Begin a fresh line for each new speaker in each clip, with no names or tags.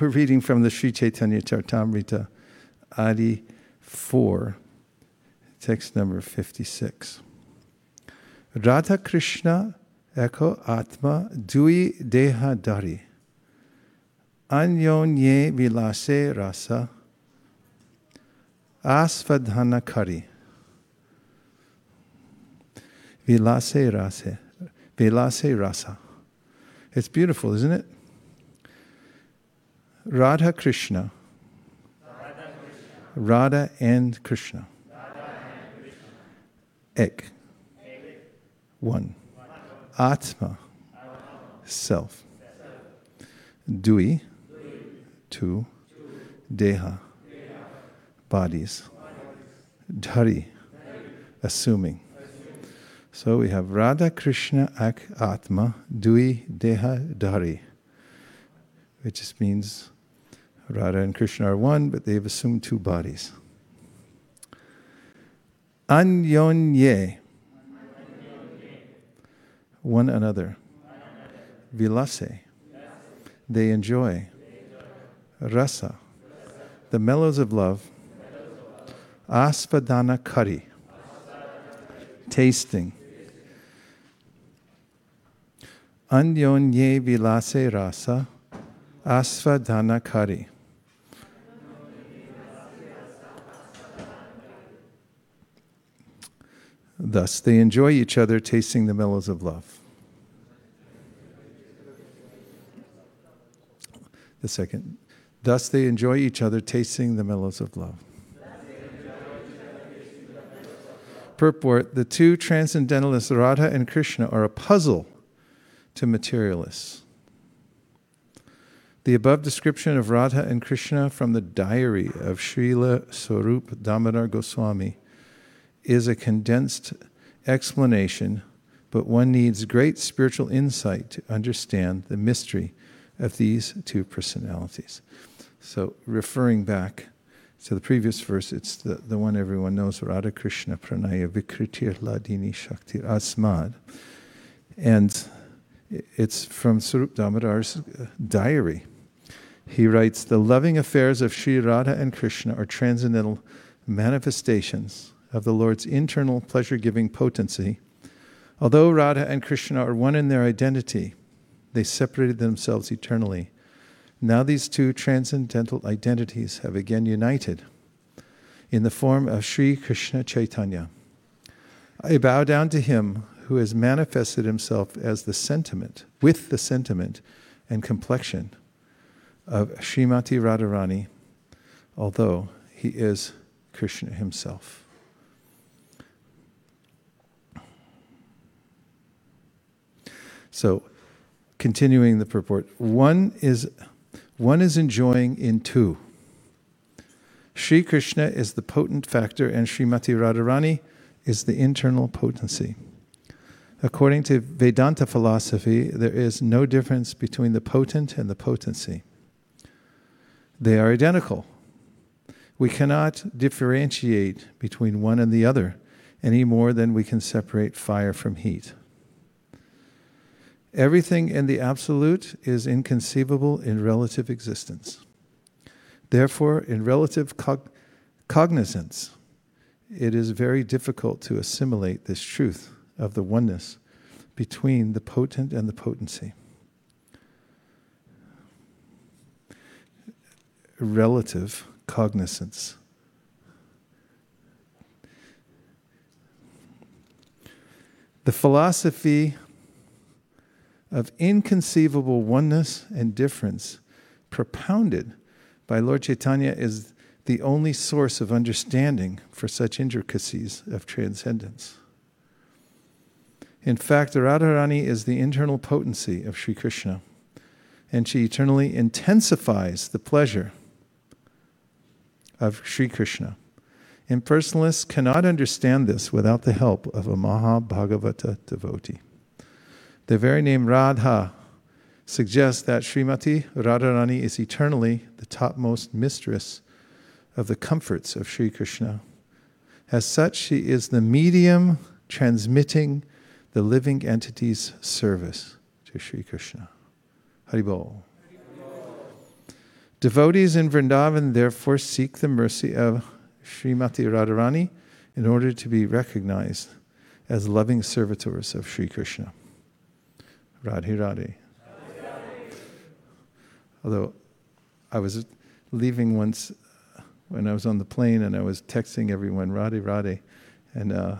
We're reading from the Sri Chaitanya Charitamrita, Adi 4, text number 56. Radha Krishna Eko Atma Dui Deha Dari Anyonye Vilase Rasa Asvadhana Kari Vilase Rase Vilase Rasa. It's beautiful, isn't it? Radha Krishna. Radha and Krishna. Ek. One. Atma. Self. Dui. Two. Deha. Bodies. Dhari. Assuming. So we have Radha Krishna Ak Atma Dui Deha Dhari, which just means Radha and Krishna are one, but they've assumed two bodies. Anyonye, one another. Vilase, they enjoy. Rasa, the mellows of love. Asvadana kari, tasting. Anyonye vilase rasa, asvadana kari. Thus, they enjoy each other tasting the mellows of love. The second, thus they enjoy each other tasting the mellows of love. Purport The two transcendentalists, Radha and Krishna, are a puzzle to materialists. The above description of Radha and Krishna from the diary of Srila Swarup Damodar Goswami is a condensed explanation, but one needs great spiritual insight to understand the mystery of these two personalities. So, referring back to the previous verse, it's the, the one everyone knows Radha Krishna Pranaya Vikritir Hladini Shaktir Asmad. And it's from Swarup Damodar's uh, diary. He writes The loving affairs of Sri Radha and Krishna are transcendental manifestations of the Lord's internal pleasure giving potency. Although Radha and Krishna are one in their identity, they separated themselves eternally. Now these two transcendental identities have again united in the form of Sri Krishna Chaitanya. I bow down to him who has manifested himself as the sentiment, with the sentiment and complexion of Srimati Radharani, although he is Krishna himself. So, continuing the purport, one is one is enjoying in two. Sri Krishna is the potent factor, and Srimati Radharani is the internal potency. According to Vedanta philosophy, there is no difference between the potent and the potency. They are identical. We cannot differentiate between one and the other any more than we can separate fire from heat. Everything in the absolute is inconceivable in relative existence. Therefore, in relative cog- cognizance, it is very difficult to assimilate this truth of the oneness between the potent and the potency. Relative cognizance. The philosophy of inconceivable oneness and difference propounded by Lord Chaitanya is the only source of understanding for such intricacies of transcendence. In fact, the Radharani is the internal potency of Sri Krishna, and she eternally intensifies the pleasure of Sri Krishna. Impersonalists cannot understand this without the help of a Mahabhagavata devotee. The very name Radha suggests that Srimati Radharani is eternally the topmost mistress of the comforts of Sri Krishna. As such, she is the medium transmitting the living entity's service to Sri Krishna. Haribol. Devotees in Vrindavan therefore seek the mercy of Srimati Radharani in order to be recognized as loving servitors of Sri Krishna. Radhe Radhe. Although I was leaving once when I was on the plane and I was texting everyone, Radhe Radhe, and uh,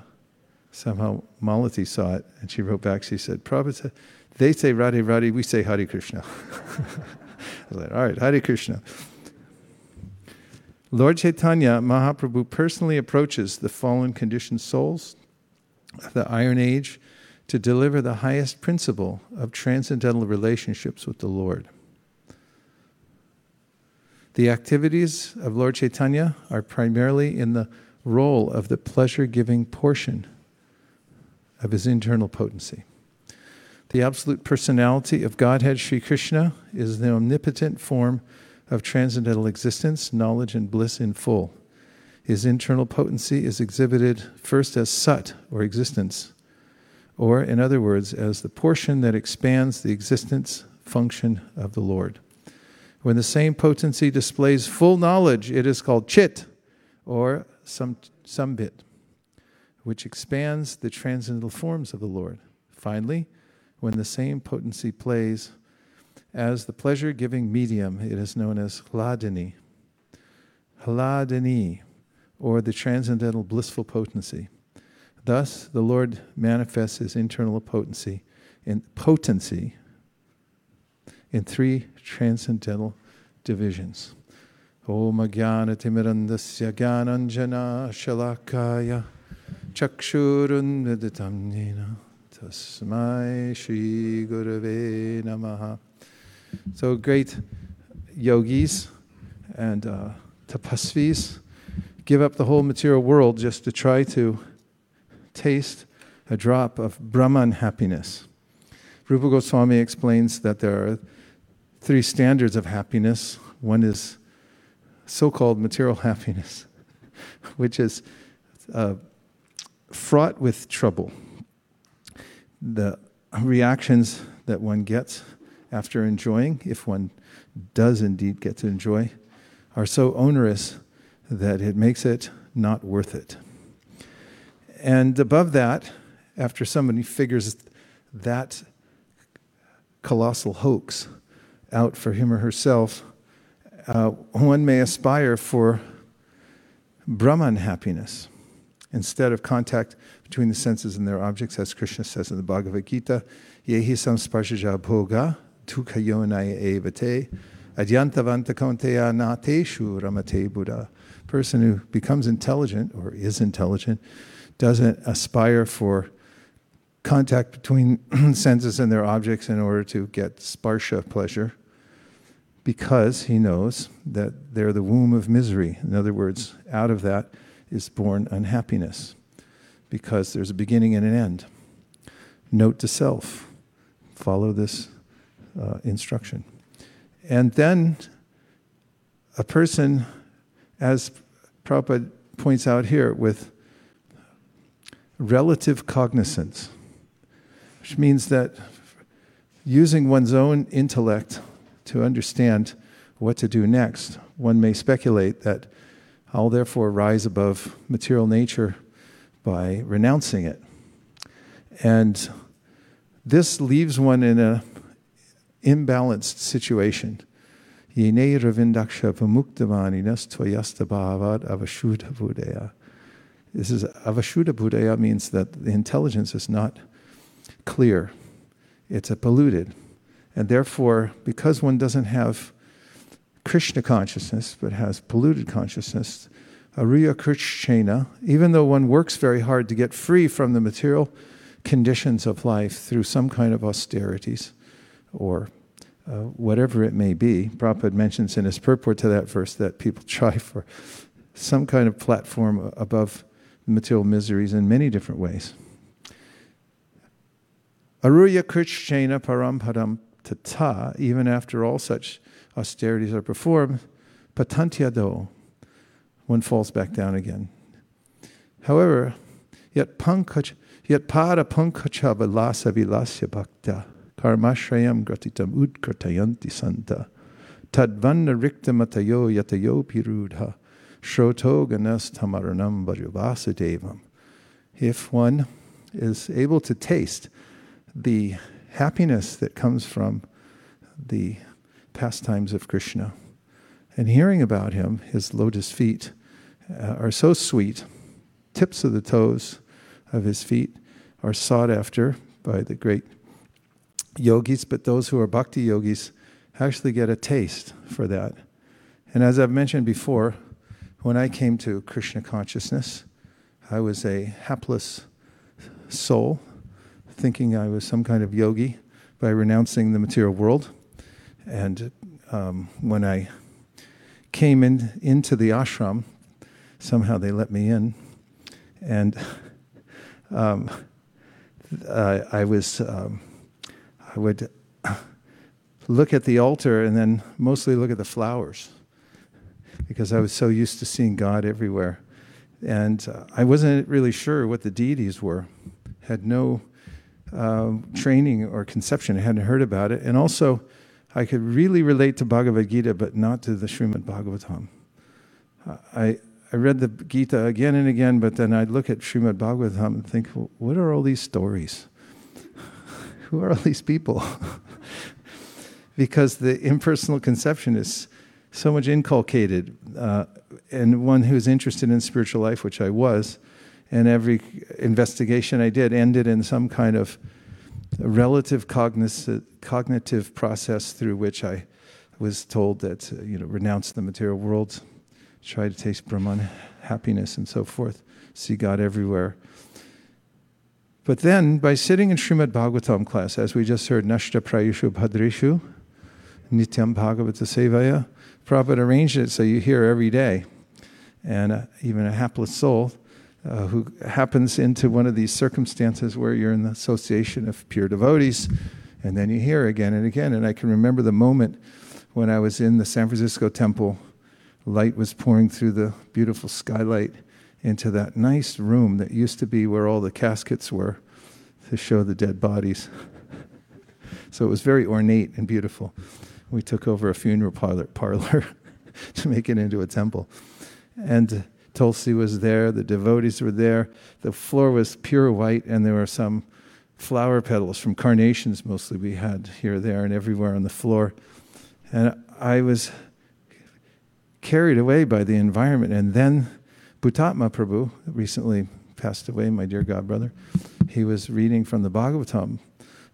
somehow Malati saw it and she wrote back, she said, Prabhupada, they say Radhe Radhe, we say Hare Krishna. I was like, all right, Hare Krishna. Lord Chaitanya Mahaprabhu personally approaches the fallen conditioned souls of the Iron Age to deliver the highest principle of transcendental relationships with the Lord. The activities of Lord Chaitanya are primarily in the role of the pleasure giving portion of his internal potency. The absolute personality of Godhead Sri Krishna is the omnipotent form of transcendental existence, knowledge, and bliss in full. His internal potency is exhibited first as sat, or existence, or, in other words, as the portion that expands the existence function of the Lord. When the same potency displays full knowledge, it is called chit, or some, some bit, which expands the transcendental forms of the Lord. Finally, when the same potency plays as the pleasure giving medium, it is known as hladini. Hladini, or the transcendental blissful potency. Thus, the Lord manifests his internal potency in potency in three transcendental divisions. Om Shalakaya Tasmai Shri Gurave Namaha. So great yogis and uh, tapasvis give up the whole material world just to try to taste a drop of Brahman happiness. Rupa Goswami explains that there are three standards of happiness. One is so called material happiness, which is uh, fraught with trouble. The reactions that one gets after enjoying, if one does indeed get to enjoy, are so onerous that it makes it not worth it. And above that, after somebody figures that colossal hoax out for him or herself, uh, one may aspire for Brahman happiness instead of contact between the senses and their objects, as Krishna says in the Bhagavad Gita, Yehi samsparshaja bhoga tukayonaya evate adyantavanta konteya nateshu ramate buddha. Person who becomes intelligent or is intelligent doesn't aspire for contact between senses and their objects in order to get sparsha pleasure because he knows that they're the womb of misery. In other words, out of that is born unhappiness because there's a beginning and an end. Note to self follow this uh, instruction. And then a person, as Prabhupada points out here, with relative cognizance, which means that using one's own intellect to understand what to do next, one may speculate that I'll therefore rise above material nature by renouncing it. And this leaves one in an imbalanced situation. Yene ravindaksha toyastabhavad avashuddha. This is avashuddha buddhaya means that the intelligence is not clear. It's a polluted. And therefore, because one doesn't have Krishna consciousness, but has polluted consciousness, Aruya Krishna, even though one works very hard to get free from the material conditions of life through some kind of austerities or uh, whatever it may be. Prabhupada mentions in his purport to that verse that people try for some kind of platform above material miseries in many different ways. Aruya Krishna Parampadam Tata, even after all such austerities are performed, Patantyado, one falls back down again. However, yet pankaj, yet para pankacha vilasa vilasya bhakta karmashrayam gratitam utkartayanti santa Tadvanna riktamatayo yatayo pirudha. Shrotoganas tamaranam bhajavasudevam. If one is able to taste the happiness that comes from the pastimes of Krishna and hearing about him, his lotus feet uh, are so sweet, tips of the toes of his feet are sought after by the great yogis, but those who are bhakti yogis actually get a taste for that. And as I've mentioned before, when I came to Krishna consciousness, I was a hapless soul, thinking I was some kind of yogi by renouncing the material world. And um, when I came in into the ashram, somehow they let me in, and um, uh, I was um, I would look at the altar and then mostly look at the flowers because I was so used to seeing God everywhere. And uh, I wasn't really sure what the deities were, had no uh, training or conception, I hadn't heard about it. And also, I could really relate to Bhagavad Gita, but not to the Srimad Bhagavatam. I, I read the Gita again and again, but then I'd look at Srimad Bhagavatam and think, well, what are all these stories? Who are all these people? because the impersonal conception is so much inculcated. Uh, and one who's interested in spiritual life, which I was, and every investigation I did ended in some kind of relative cognitive process through which I was told that, uh, you know, renounce the material world, try to taste Brahman happiness and so forth, see God everywhere. But then, by sitting in Srimad Bhagavatam class, as we just heard, Nashta Prayushu Bhadreshu, Nityam Bhagavata Sevaya, Prabhupada arranged it so you hear every day. And uh, even a hapless soul uh, who happens into one of these circumstances where you're in the association of pure devotees, and then you hear again and again. And I can remember the moment when I was in the San Francisco temple, light was pouring through the beautiful skylight into that nice room that used to be where all the caskets were to show the dead bodies. so it was very ornate and beautiful. We took over a funeral parlor, parlor to make it into a temple. And Tulsi was there, the devotees were there. The floor was pure white, and there were some flower petals from carnations, mostly we had here, there, and everywhere on the floor. And I was carried away by the environment. And then Bhutatma Prabhu, recently passed away, my dear godbrother, he was reading from the Bhagavatam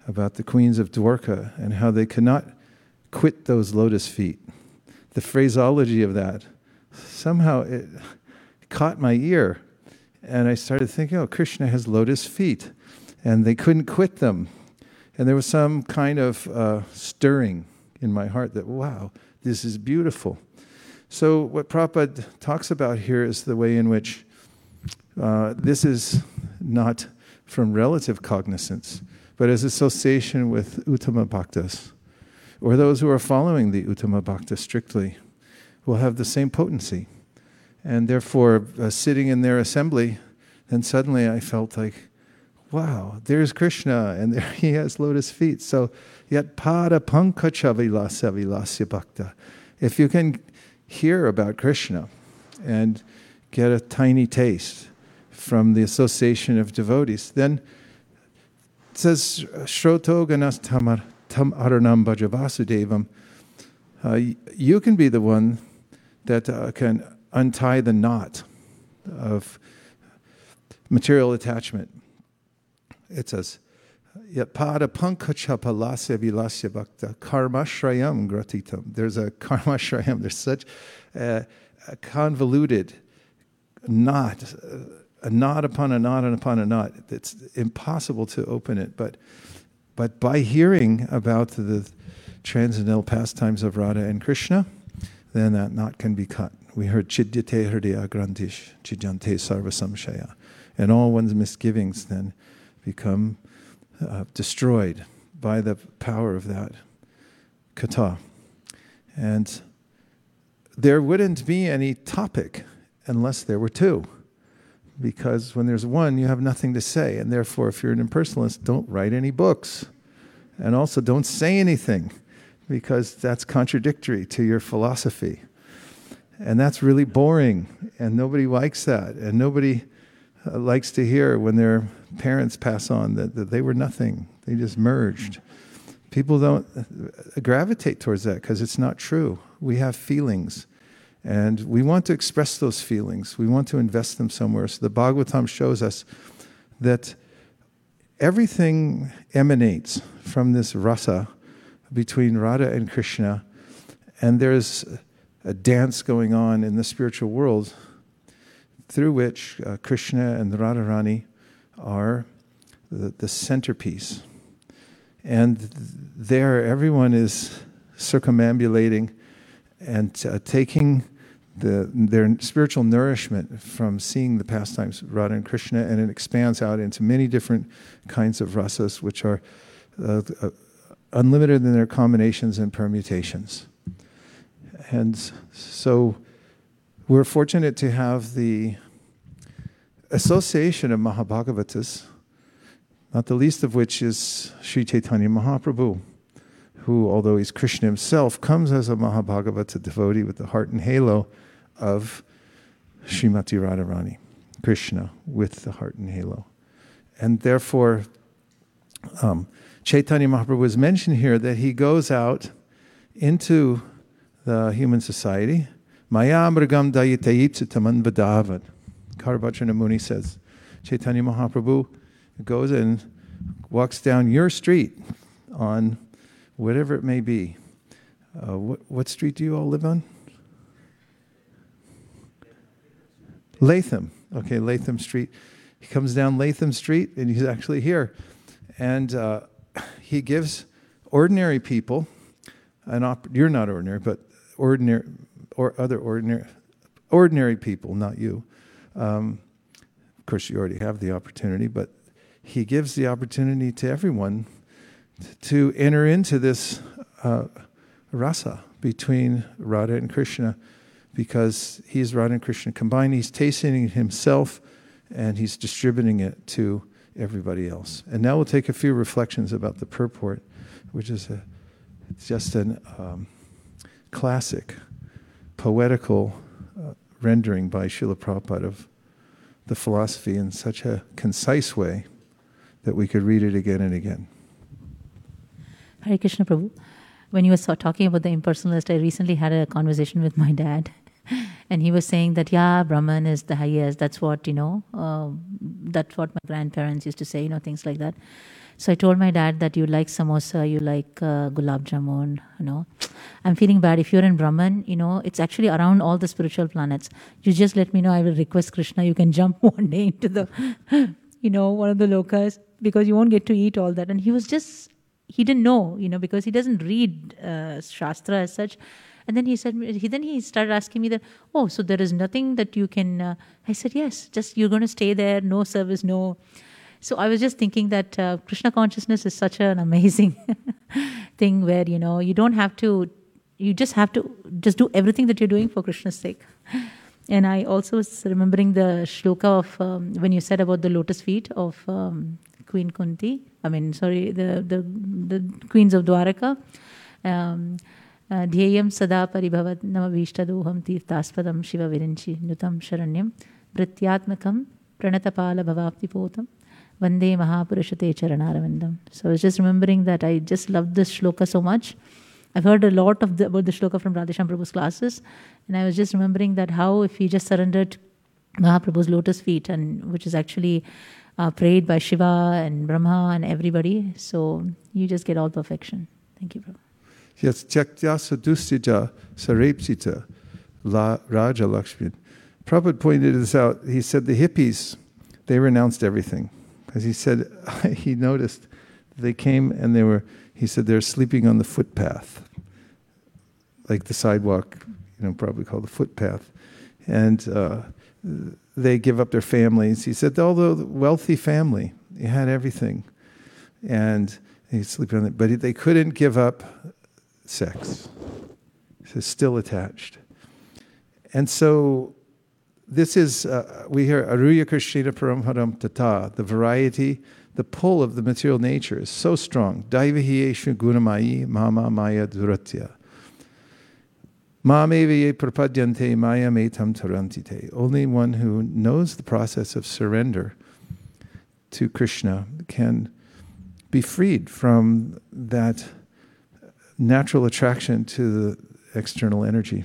about the queens of Dwarka and how they could not quit those lotus feet. The phraseology of that, somehow it caught my ear. And I started thinking, oh, Krishna has lotus feet. And they couldn't quit them. And there was some kind of uh, stirring in my heart that, wow, this is beautiful. So, what Prabhupada talks about here is the way in which uh, this is not from relative cognizance, but as association with Uttama Bhaktas or those who are following the Uttama Bhakta strictly will have the same potency. And therefore, uh, sitting in their assembly, then suddenly I felt like, wow, there's Krishna, and there he has lotus feet. So, yet pada pankacha vilasa vilasya bhakta. If you can hear about Krishna and get a tiny taste from the association of devotees, then it says, Shroto ganas tamar tam aranam bhajavasudevam, uh, you can be the one that uh, can untie the knot of material attachment. It says, Yatpada pankachapalasya vilasya bhakta karmashrayam gratitam. There's a karmashrayam, there's such a, a convoluted knot, a knot upon a knot and upon a knot. It's impossible to open it, but but by hearing about the transcendental pastimes of Radha and Krishna, then that knot can be cut. We heard Chidyate Hridaya Grantish, Chidjante Sarva Samshaya. And all one's misgivings then become uh, destroyed by the power of that kata. And there wouldn't be any topic unless there were two. Because when there's one, you have nothing to say. And therefore, if you're an impersonalist, don't write any books. And also, don't say anything. because that's contradictory to your philosophy. And that's really boring, and nobody likes that. And nobody uh, likes to hear when their parents pass on that, that they were nothing, they just merged. People don't uh, gravitate towards that because it's not true. We have feelings, and we want to express those feelings. We want to invest them somewhere. So the Bhagavatam shows us that everything emanates from this rasa between Radha and Krishna, and there's a dance going on in the spiritual world through which uh, Krishna and the Radharani are the, the centerpiece. And there, everyone is circumambulating and uh, taking the, their spiritual nourishment from seeing the pastimes of Radha and Krishna, and it expands out into many different kinds of rasas, which are uh, uh unlimited in their combinations and permutations. And so we're fortunate to have the association of Mahabhagavatas, not the least of which is Sri Chaitanya Mahaprabhu, who, although he's Krishna himself, comes as a Mahabhagavata devotee with the heart and halo of Srimati Radharani, Krishna with the heart and halo. And therefore, um, Chaitanya Mahaprabhu is mentioned here that he goes out into the human society. Maya mrigam dayitayitsitaman vadavad. Karabhajana Muni says, Chaitanya Mahaprabhu goes and walks down your street on whatever it may be. Uh, what, what street do you all live on? Latham. Okay, Latham Street. He comes down Latham Street and he's actually here. And uh, he gives ordinary people an op- you're not ordinary, but ordinary or other ordinary ordinary people, not you. Um, of course, you already have the opportunity, but he gives the opportunity to everyone to enter into this uh, rasa between Radha and Krishna because he's Radha and Krishna combined. He's tasting it himself and he's distributing it to everybody else. And now we'll take a few reflections about the purport, which is a, just a um, classic poetical uh, rendering by Srila Prabhupada of the philosophy in such a concise way that we could read it again and again.
Hare Krishna Prabhu. When you were talking about the impersonalist, I recently had a conversation with my dad and he was saying that yeah brahman is the highest. That's what you know uh, that's what my grandparents used to say you know things like that. So i told my dad that you like samosa you like uh, gulab jamun you know. I'm feeling bad. If you're in brahman you know it's actually around all the spiritual planets. You just let me know. I will request krishna. You can jump one day into the you know one of the lokas because you won't get to eat all that. And he was just he didn't know you know because he doesn't read uh, shastra as such and then he said, he then he started asking me that, oh, so there is nothing that you can. Uh, I said, yes, just you're going to stay there, no service, no. So I was just thinking that uh, Krishna consciousness is such an amazing thing where you know you don't have to, you just have to just do everything that you're doing for Krishna's sake. And I also was remembering the shloka of um, when you said about the lotus feet of um, Queen Kunti. I mean, sorry, the the the queens of Dwaraka. Um, ध्येयं सदा परिभवत् नमभीष्टदोहं तीर्थास्पदं शिवविरिञ्चि नुतं शरण्यं भृत्यात्मकं प्रणतपालभवाप्तिपोतं Vande Mahapurusha Charanarvindam. So I was just remembering that I just love this shloka so much. I've heard a lot of the, about the shloka from Radheshyam Prabhu's classes, and I was just remembering that how if he just surrendered Mahaprabhu's lotus feet, and which is actually uh, prayed by Shiva and Brahma and everybody, so you just get all perfection. Thank you, Prabhu.
Yes, Tyaktya Dustija Sarepsita Raja Lakshmi. Prabhupada pointed this out. He said the hippies, they renounced everything. Because he said, he noticed they came and they were, he said, they're sleeping on the footpath, like the sidewalk, you know, probably called the footpath. And uh, they give up their families. He said, although the wealthy family, he had everything. And he's sleeping on it, but they couldn't give up sex. It's still attached. And so this is, uh, we hear Aruya Krishna Paramharam Tata, the variety the pull of the material nature is so strong. Daivahiyeshu gunamayi mama maya duratya. Prapadyante maya metam tarantite. Only one who knows the process of surrender to Krishna can be freed from that natural attraction to the external energy.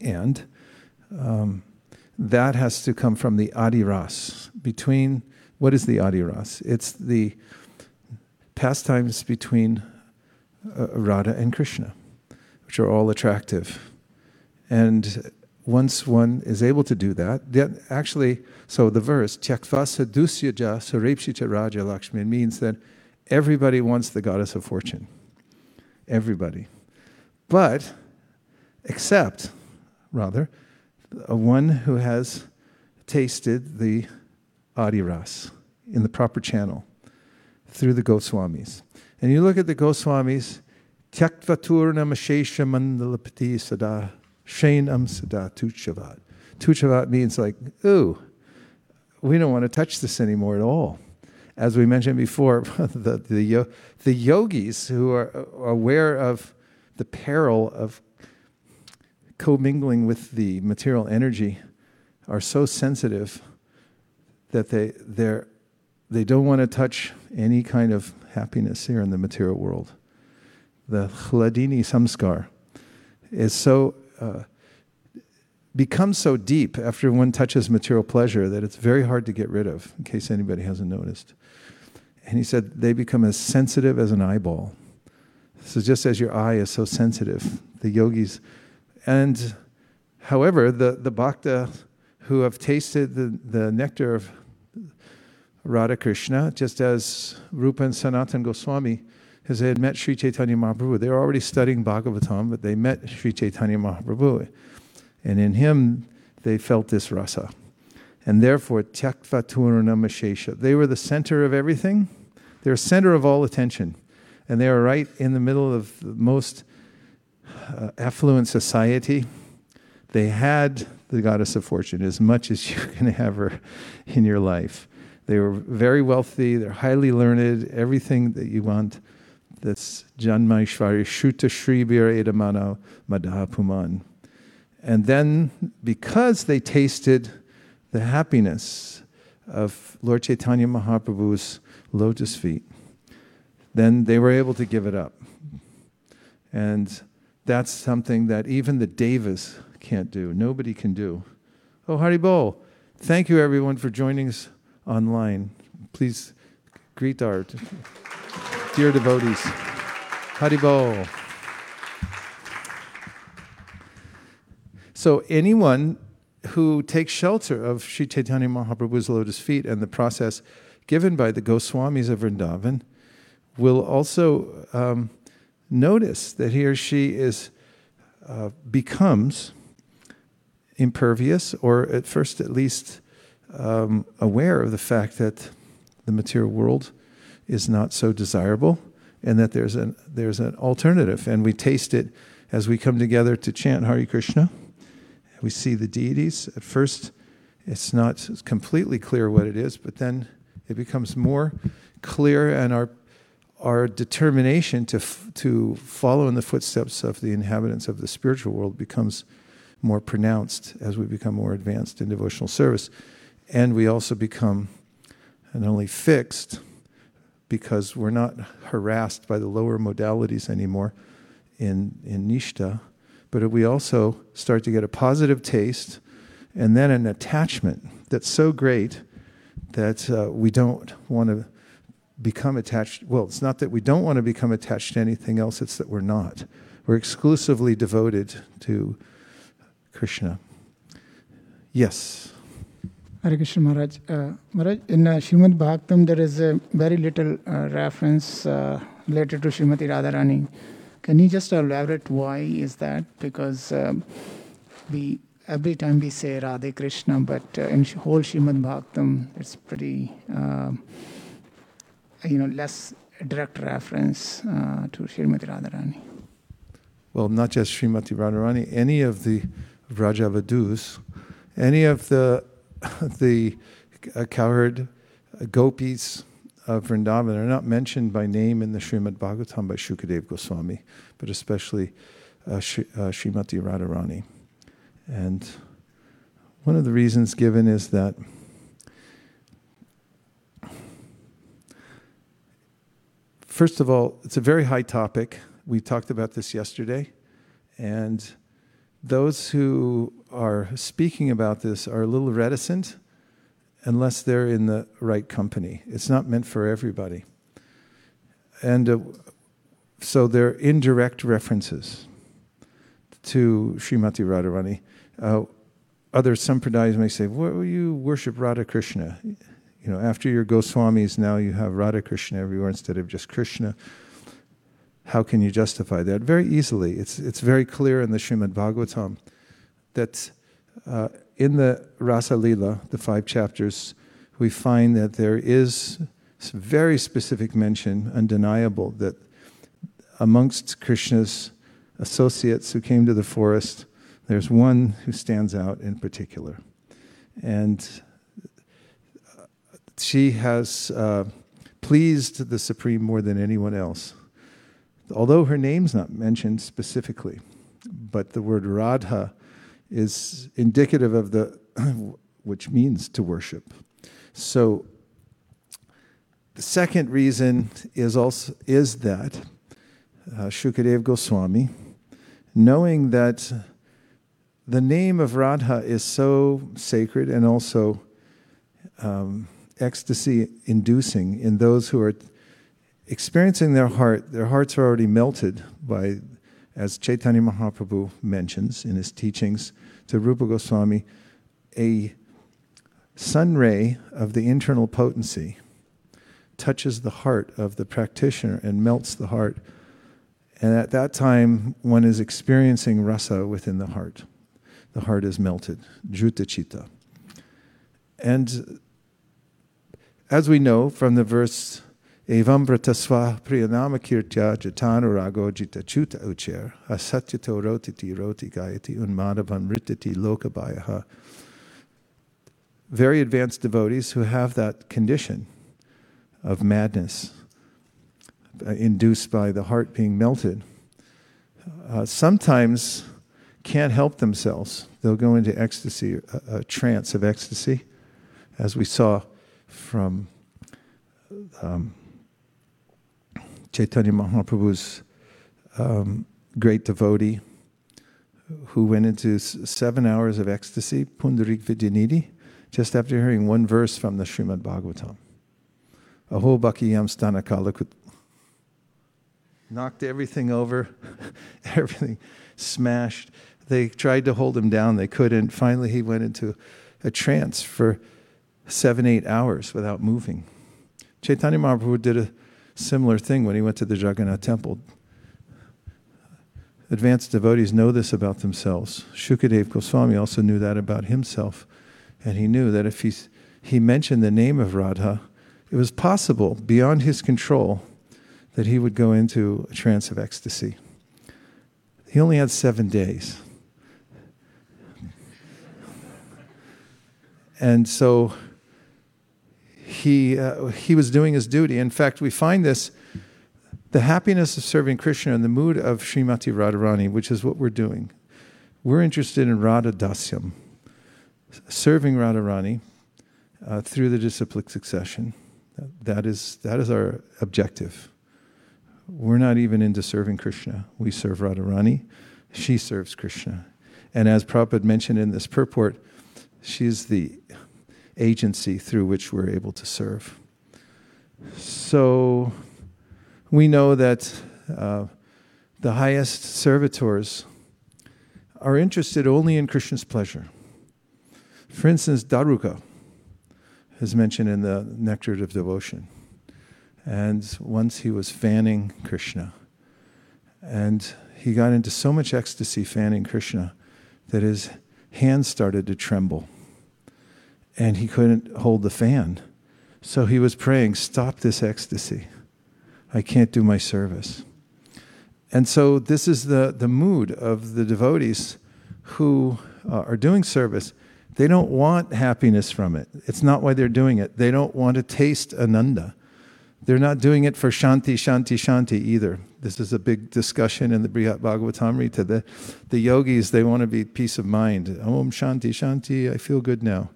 And um, that has to come from the adiras. Between, what is the adiras? It's the pastimes between uh, Radha and Krishna, which are all attractive. And once one is able to do that, then actually, so the verse, Tyaktva sadusyaja sarepshita raja lakshmi, means that everybody wants the goddess of fortune. Everybody. But, except, rather, a one who has tasted the adiras in the proper channel through the Goswamis. And you look at the Goswamis, Tyaktvaturna Mashesha Mandalapati Sada Shainam Sada Tuchavat. Tuchavat means like, ooh, we don't want to touch this anymore at all. As we mentioned before, the, the, the yogis who are aware of the peril of commingling with the material energy are so sensitive that they they're they don't want to touch any kind of happiness here in the material world. The chladini samskar is so uh, becomes so deep after one touches material pleasure that it's very hard to get rid of. In case anybody hasn't noticed, and he said they become as sensitive as an eyeball. So just as your eye is so sensitive, the yogis and however, the, the bhakta who have tasted the, the nectar of Radha Krishna, just as Rupa and Sanatan Goswami, as they had met Sri Chaitanya Mahaprabhu, they were already studying Bhagavatam, but they met Sri Chaitanya Mahaprabhu. And in him, they felt this rasa. And therefore, Tyaktva Mashesha. They were the center of everything. They're center of all attention. And they are right in the middle of the most uh, affluent society, they had the goddess of fortune as much as you can have her in your life. They were very wealthy, they're highly learned, everything that you want. That's Janmaishvari, Shuta Shribir Edamano Madahapuman. And then, because they tasted the happiness of Lord Chaitanya Mahaprabhu's lotus feet, then they were able to give it up. And that's something that even the Devas can't do. Nobody can do. Oh, Haribol. Thank you, everyone, for joining us online. Please greet our dear devotees. Haribol. So, anyone who takes shelter of Sri Chaitanya Mahaprabhu's lotus feet and the process given by the Goswamis of Vrindavan will also um, notice that he or she is uh, becomes impervious, or at first at least um, aware of the fact that the material world is not so desirable, and that there's an there's an alternative, and we taste it as we come together to chant Hare Krishna. We see the deities. At first, it's not completely clear what it is, but then it becomes more clear, and our our determination to, f- to follow in the footsteps of the inhabitants of the spiritual world becomes more pronounced as we become more advanced in devotional service. And we also become not only fixed, because we're not harassed by the lower modalities anymore in, in Nishta, but we also start to get a positive taste and then an attachment that's so great that uh, we don't want to become attached. Well, it's not that we don't want to become attached to anything else, it's that we're not. We're exclusively devoted to Krishna. Yes.
Hare Krishna Maharaj. Uh, Maharaj, in uh, Srimad Bhagavatam, there is a very little uh, reference uh, related to Srimati Radharani. Can you just elaborate why is that? Because um, we every time we say Radhe Krishna, but uh, in whole Srimad Bhagavatam, it's pretty um, you know, less direct reference uh, to Srimati Radharani.
Well, not just Srimati Radharani, any of the Vrajavadus, any of the the uh, cowherd gopis of Vrindavan are not mentioned by name in the Srimad Bhagavatam by Shukadev Goswami, but especially uh, Sh- uh, Srimati Radharani. And one of the reasons given is that first of all, it's a very high topic. We talked about this yesterday. And those who are speaking about this are a little reticent unless they're in the right company. It's not meant for everybody. And uh, so they're indirect references to Srimati Radharani. Uh, other sampradayas may say, well, you worship Radha Krishna. You know, after your Goswamis, now you have Radha Krishna everywhere instead of just Krishna. How can you justify that? Very easily. It's, it's very clear in the Srimad Bhagavatam that uh, in the Rasa Lila, the five chapters, we find that there is very specific mention, undeniable, that amongst Krishna's associates who came to the forest, there's one who stands out in particular. And she has uh, pleased the Supreme more than anyone else. Although her name's not mentioned specifically, but the word Radha is indicative of the, which means to worship. So the second reason is also is that uh, Shukadev Goswami, knowing that the name of Radha is so sacred and also um, ecstasy inducing in those who are experiencing their heart, their hearts are already melted by, as Chaitanya Mahaprabhu mentions in his teachings to Rupa Goswami, a sun ray of the internal potency touches the heart of the practitioner and melts the heart. And at that time, one is experiencing rasa within the heart. The heart is melted, juta Jutta And as we know from the verse, Jatanurago ucher asatyato rotiti roti gayati unmadavan. Very advanced devotees who have that condition of madness uh, induced by the heart being melted. Uh, sometimes can't help themselves. They'll go into ecstasy, a, a trance of ecstasy, as we saw from um, Chaitanya Mahaprabhu's um, great devotee who went into seven hours of ecstasy, Pundarik Vidyanidhi, just after hearing one verse from the Srimad Bhagavatam. Aho Stana Kalakut. Knocked everything over, everything smashed. They tried to hold him down, they couldn't. Finally, he went into a trance for seven, eight hours without moving. Chaitanya Mahaprabhu did a similar thing when he went to the Jagannath temple. Advanced devotees know this about themselves. Shukadev Goswami also knew that about himself. And he knew that if he, he mentioned the name of Radha, it was possible, beyond his control, that he would go into a trance of ecstasy. He only had seven days. And so he, uh, he was doing his duty. In fact, we find this the happiness of serving Krishna and the mood of Srimati Radharani, which is what we're doing. We're interested in Radha Dasyam, serving Radharani uh, through the disciplic succession. That is, that is our objective. We're not even into serving Krishna. We serve Radharani, she serves Krishna. And as Prabhupada mentioned in this purport, she's the agency through which we're able to serve. So we know that uh, the highest servitors are interested only in Krishna's pleasure. For instance, Daruka is mentioned in the Nectar of Devotion. And once he was fanning Krishna, and he got into so much ecstasy fanning Krishna that his hands started to tremble and he couldn't hold the fan. So he was praying, Stop this ecstasy. I can't do my service. And so this is the, the mood of the devotees who uh, are doing service. They don't want happiness from it. It's not why they're doing it. They don't want to taste ananda. they're not doing it for shanti, shanti, shanti either. This is a big discussion in the Brihat Bhagavatamrita. The, the yogis, they want to be peace of mind. Om shanti, shanti, I feel good now.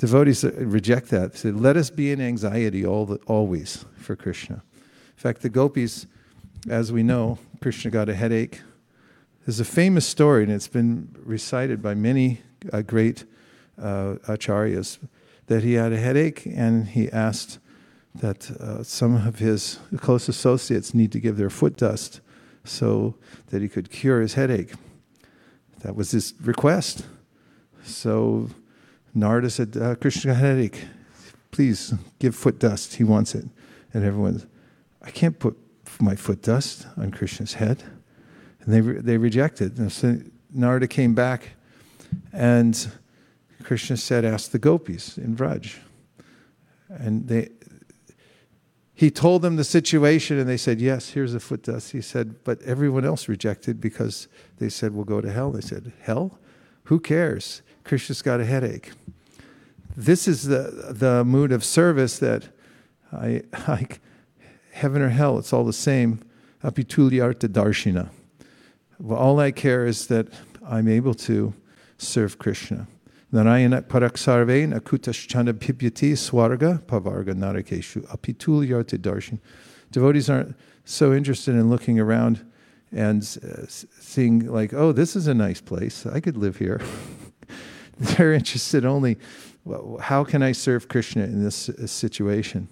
Devotees reject that. They say, let us be in anxiety all the, always for Krishna. In fact, the gopis, as we know, Krishna got a headache. There's a famous story, and it's been recited by many uh, great uh, acharyas, that he had a headache and he asked that uh, some of his close associates need to give their foot dust so that he could cure his headache. That was his request. So Narada said, uh, Krishna headache, please give foot dust. He wants it. And everyone, I can't put my foot dust on Krishna's head. And they, re- they rejected. And so Narada came back and Krishna said, Ask the gopis in Vraj. And they, he told them the situation and they said, Yes, here's the foot dust. He said, But everyone else rejected because they said, We'll go to hell. They said, Hell? Who cares? Krishna's got a headache. This is the, the mood of service that I, heaven or hell, it's all the same. Apitulyarta darshina. Well, all I care is that I'm able to serve Krishna. Narayana paraksarvein akutaschana pipyati swarga pavarga narakeshu apitulyarti darshan. Devotees aren't so interested in looking around and uh, seeing like, oh, this is a nice place. I could live here. They're interested only, well, how can I serve Krishna in this uh, situation?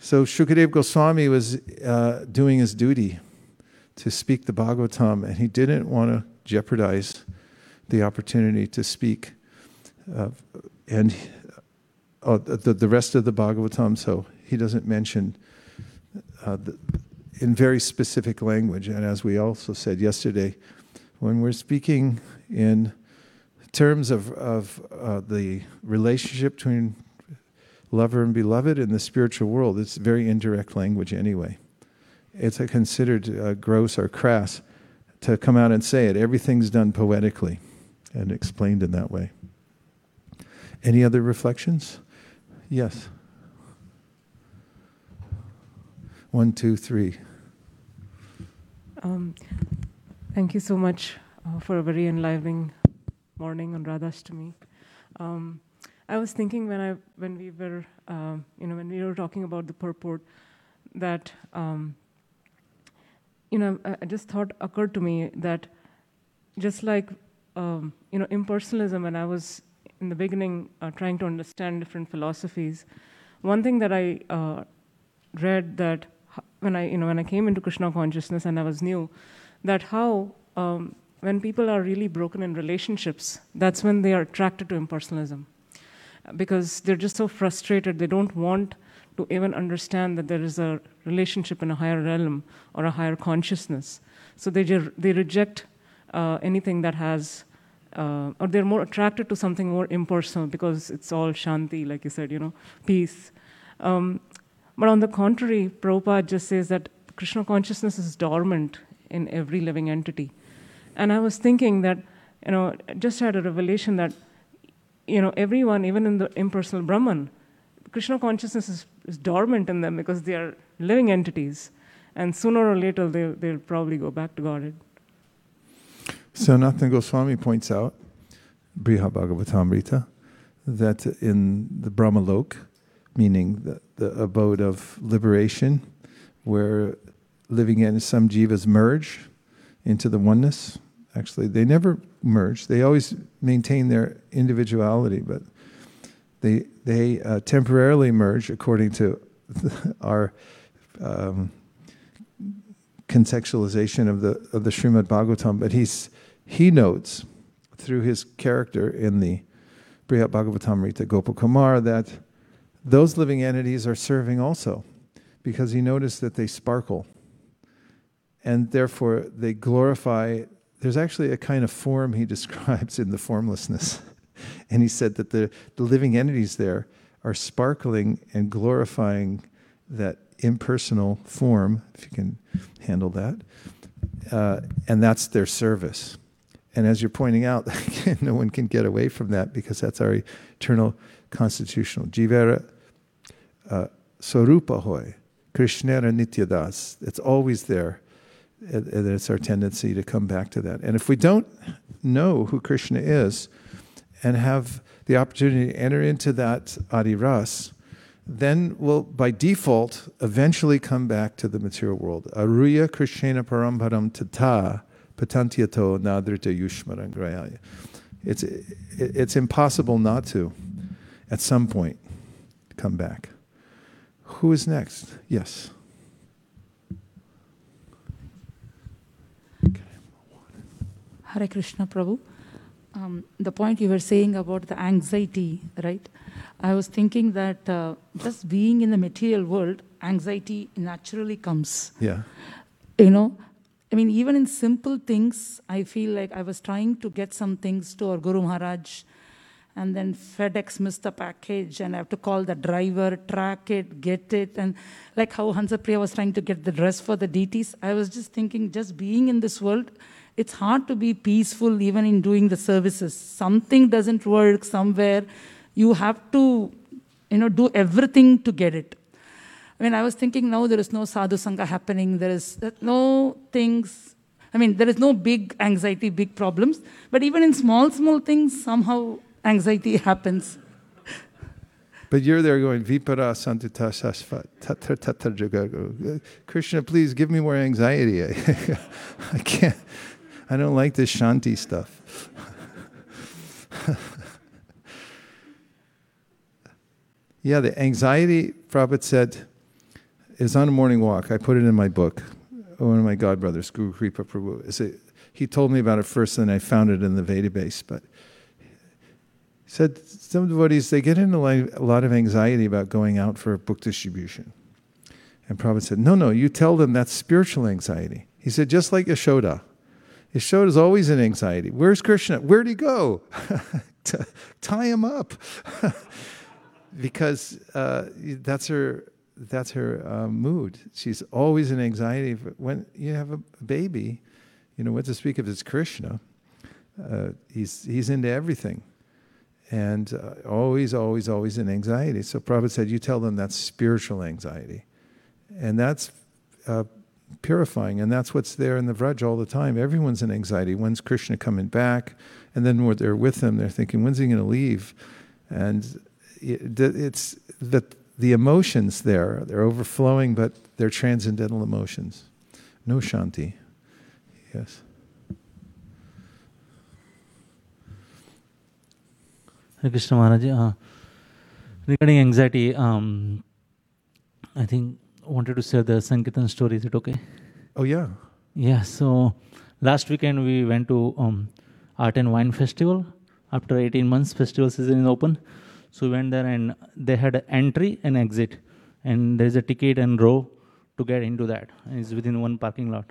So Shukadev Goswami was uh, doing his duty to speak the Bhagavatam, and he didn't want to jeopardize the opportunity to speak. Uh, and uh, the, the rest of the Bhagavatam, so he doesn't mention uh, the, in very specific language. And as we also said yesterday, when we're speaking in terms of, of uh, the relationship between lover and beloved in the spiritual world, it's very indirect language anyway. It's considered uh, gross or crass to come out and say it. Everything's done poetically and explained in that way. Any other reflections? Yes. One, two, three.
Um, thank you so much uh, for a very enlivening morning on Radhashtami. Um, I was thinking when I when we were uh, you know when we were talking about the purport that um, you know I, I just thought occurred to me that just like um, you know, impersonalism, and I was in the beginning uh, trying to understand different philosophies, one thing that I uh, read that when I, you know, when I came into Krishna consciousness and I was new, that how um, when people are really broken in relationships, that's when they are attracted to impersonalism, because they're just so frustrated. They don't want to even understand that there is a relationship in a higher realm or a higher consciousness. So they they reject uh, anything that has uh, or they're more attracted to something more impersonal because it's all shanti, like you said, you know, peace. Um, but on the contrary, Prabhupada just says that Krishna consciousness is dormant in every living entity. And I was thinking that, you know, just had a revelation that, you know, everyone, even in the impersonal Brahman, Krishna consciousness is, is dormant in them because they are living entities. And sooner or later, they, they'll probably go back to Godhead.
So Sanatana Goswami points out, Brihat Bhagavatamrita, that in the Brahmalok, meaning the, the abode of liberation, where living in some jivas merge into the oneness. Actually, they never merge. They always maintain their individuality, but they they uh, temporarily merge according to our um, contextualization of the of the Srimad Bhagavatam. But he's he notes through his character in the Brihat Bhagavatamrita Gopakumar that those living entities are serving also because he noticed that they sparkle and therefore they glorify. There's actually a kind of form he describes in the formlessness. and he said that the, the living entities there are sparkling and glorifying that impersonal form, if you can handle that. Uh, and that's their service. And as you're pointing out, no one can get away from that because that's our eternal constitutional. Jivera uh, Sorupa Hoy, Krishnera Nityadas. It's always there. It's our tendency to come back to that. And if we don't know who Krishna is and have the opportunity to enter into that Adi Ras, then we'll by default eventually come back to the material world. Aruya Krishna Paramparam Tata Patantyato Nadrita Yushmaran Grayaya. It's, it's impossible not to, at some point, come back. Who is next? Yes.
Hare Krishna Prabhu. Um, the point you were saying about the anxiety, right? I was thinking that uh, just being in the material world, anxiety naturally comes.
Yeah.
You know, I mean, even in simple things, I feel like I was trying to get some things to our Guru Maharaj, and then FedEx missed the package, and I have to call the driver, track it, get it, and like how Hansa Priya was trying to get the dress for the DTs. I was just thinking, just being in this world, it's hard to be peaceful even in doing the services. Something doesn't work somewhere. You have to, you know, do everything to get it. I mean, I was thinking now there is no sadhu sangha happening. There is no things. I mean, there is no big anxiety, big problems. But even in small, small things, somehow anxiety happens.
But you're there going, Vipara Santita Sasva, Tatra Tatra Jagago. Krishna, please give me more anxiety. I can't, I don't like this Shanti stuff. yeah, the anxiety, Prabhupada said, is on a morning walk. I put it in my book. One of my godbrothers, Guru Kripa Prabhu, is a, he told me about it first, and I found it in the Veda base. But he said some devotees they get into a lot of anxiety about going out for book distribution. And Prabhupada said, No, no, you tell them that's spiritual anxiety. He said, just like Yashoda. Yashoda's always in anxiety. Where's Krishna? Where'd he go? Tie him up. because uh, that's her that's her uh, mood. She's always in anxiety. When you have a baby, you know what to speak of. It's Krishna. Uh, he's he's into everything, and uh, always, always, always in anxiety. So Prabhupada said, you tell them that's spiritual anxiety, and that's uh, purifying, and that's what's there in the Vraj all the time. Everyone's in anxiety. When's Krishna coming back? And then when they're with him, they're thinking, when's he going to leave? And it, it's that the emotions there, they're overflowing, but they're transcendental emotions. No shanti. Yes.
Hare Krishna Maharaj. Uh, regarding anxiety, um, I think wanted to share the Sankirtan story. Is it okay?
Oh, yeah.
Yeah. So last weekend we went to um, Art and Wine Festival. After 18 months, festival season is open. So we went there and they had an entry and exit, and there is a ticket and row to get into that. And it's within one parking lot.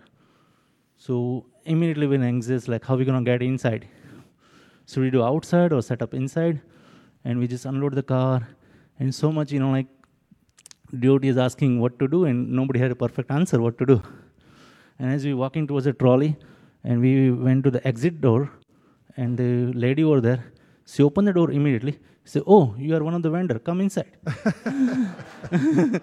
So immediately when anxious, like how we gonna get inside? So we do outside or set up inside, and we just unload the car, and so much you know like devotee is asking what to do, and nobody had a perfect answer what to do. And as we walking towards the trolley, and we went to the exit door, and the lady over there, she opened the door immediately. Say, oh, you are one of the vendor. Come inside. and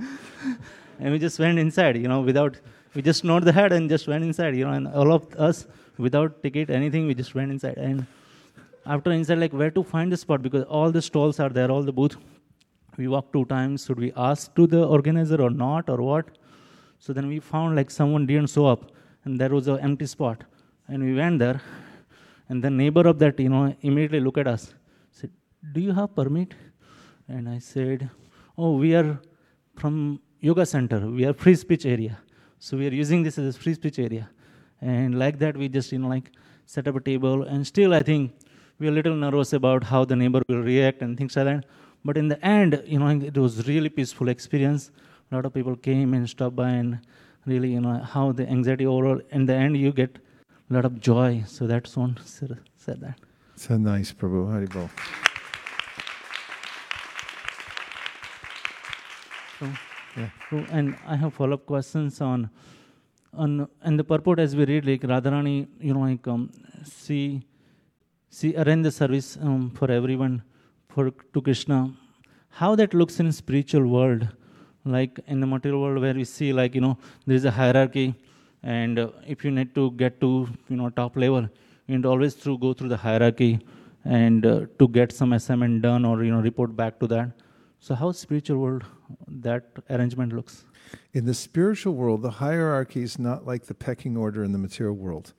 we just went inside, you know, without. We just nodded the head and just went inside, you know, and all of us, without ticket, anything, we just went inside. And after inside, like where to find the spot because all the stalls are there, all the booth. We walked two times. Should we ask to the organizer or not or what? So then we found like someone didn't show up, and there was an empty spot, and we went there, and the neighbor of that, you know, immediately looked at us, said, "Do you have permit?" And I said, "Oh, we are from yoga center. We are free speech area, so we are using this as a free speech area." And like that, we just you know like set up a table, and still I think we are a little nervous about how the neighbor will react and things like that. But in the end, you know, it was really peaceful experience. A lot of people came and stopped by and really, you know, how the anxiety overall. In the end, you get a lot of joy. So that's one said, said that.
So nice, Prabhu. Haribol.
So,
Yeah.
so, and I have follow-up questions on, on and the purport as we read, like Radharani, you know, like um, she, she arranged the service um, for everyone, for to Krishna. How that looks in spiritual world, like in the material world where we see like you know there is a hierarchy and uh, if you need to get to you know top level you need always through go through the hierarchy and uh, to get some assignment done or you know report back to that. So how spiritual world that arrangement looks?
In the spiritual world the hierarchy is not like the pecking order in the material world.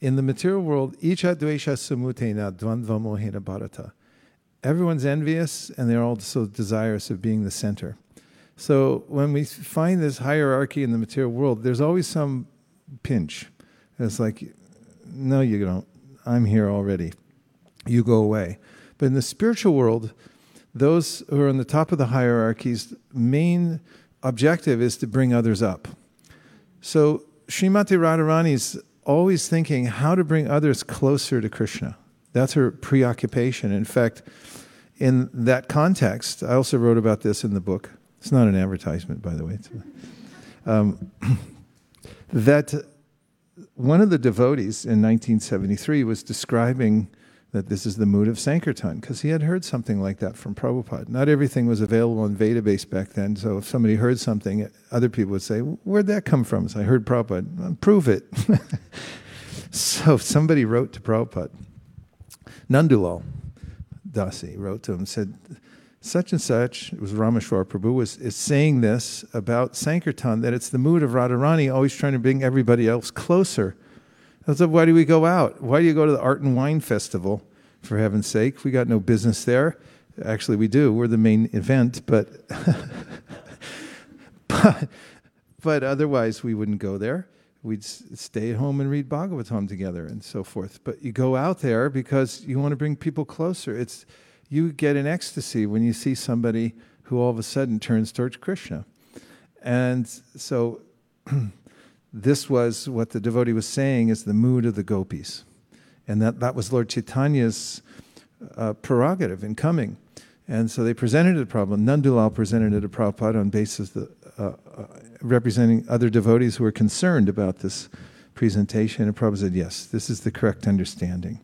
In the material world icha dvesha samutena dvandva mohena bharata everyone's envious and they're also desirous of being the center so when we find this hierarchy in the material world, there's always some pinch. It's like, no, you don't. I'm here already. You go away. But in the spiritual world, those who are on the top of the hierarchy's main objective is to bring others up. So Srimati Radharani is always thinking how to bring others closer to Krishna. That's her preoccupation. In fact, in that context, I also wrote about this in the book. It's not an advertisement, by the way. Um, that one of the devotees in 1973 was describing that this is the mood of Sankirtan because he had heard something like that from Prabhupada. Not everything was available on Vedabase back then, so if somebody heard something, other people would say, Where'd that come from? So I heard Prabhupada. Prove it. so somebody wrote to Prabhupada. Nandulal Dasi wrote to him and said, such and such, it was Rameshwar Prabhu, was, is saying this about Sankirtan, that it's the mood of Radharani always trying to bring everybody else closer. I said, why do we go out? Why do you go to the Art and Wine Festival, for heaven's sake? We got no business there. Actually, we do. We're the main event, but, but, but otherwise we wouldn't go there. We'd stay at home and read Bhagavatam together and so forth. But you go out there because you want to bring people closer. It's you get an ecstasy when you see somebody who all of a sudden turns towards Krishna. And so this was what the devotee was saying is the mood of the gopis. And that, that was Lord Chaitanya's uh, prerogative in coming. And so they presented it problem. Nandulal presented it to Prabhupada on basis of uh, uh, representing other devotees who were concerned about this presentation. And Prabhupada said, yes, this is the correct understanding.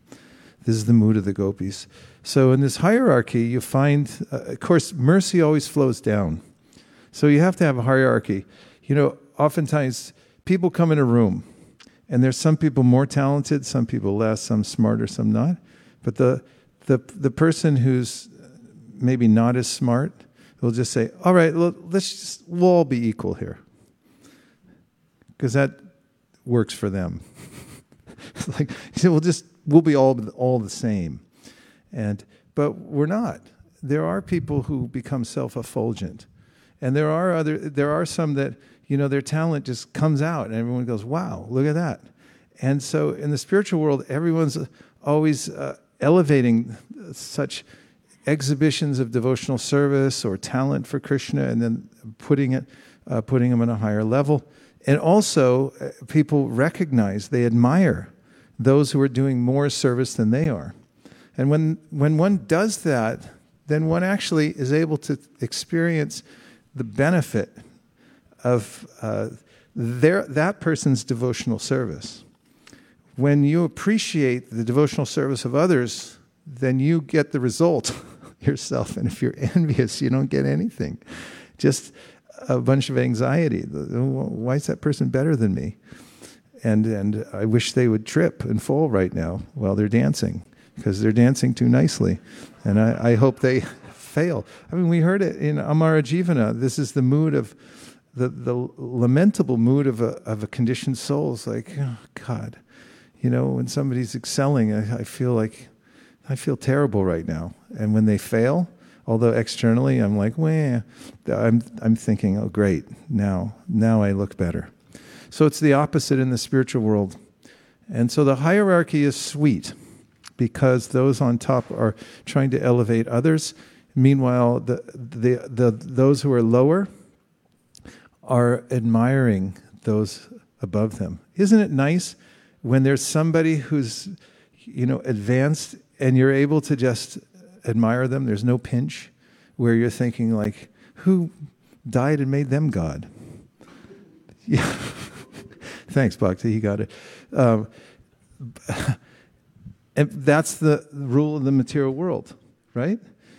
This is the mood of the gopis. So in this hierarchy, you find, uh, of course, mercy always flows down. So you have to have a hierarchy. You know, oftentimes people come in a room, and there's some people more talented, some people less, some smarter, some not. But the the the person who's maybe not as smart will just say, "All right, let's just, we'll all be equal here," because that works for them. like, we'll just we'll be all all the same. And, but we're not. There are people who become self effulgent. And there are, other, there are some that, you know, their talent just comes out and everyone goes, wow, look at that. And so in the spiritual world, everyone's always uh, elevating such exhibitions of devotional service or talent for Krishna and then putting it, uh, putting them on a higher level. And also, uh, people recognize, they admire those who are doing more service than they are. And when, when one does that, then one actually is able to experience the benefit of uh, their, that person's devotional service. When you appreciate the devotional service of others, then you get the result yourself. And if you're envious, you don't get anything. Just a bunch of anxiety. Why is that person better than me? And, and I wish they would trip and fall right now while they're dancing because they're dancing too nicely. And I, I, hope they fail. I mean, we heard it in Amara Jivana. This is the mood of the, the lamentable mood of a, of a conditioned soul. It's like, oh, God, you know, when somebody's excelling, I, I feel like I feel terrible right now. And when they fail, although externally I'm like, well, I'm, I'm thinking, oh, great, now, now I look better. So it's the opposite in the spiritual world. And so the hierarchy is sweet because those on top are trying to elevate others. Meanwhile, the, the, the, those who are lower are admiring those above them. Isn't it nice when there's somebody who's, you know, advanced and you're able to just admire them? There's no pinch where you're thinking like, who died and made them God? Yeah. Thanks, Bhakti. He got it. Um, and that's the rule of the material world, right?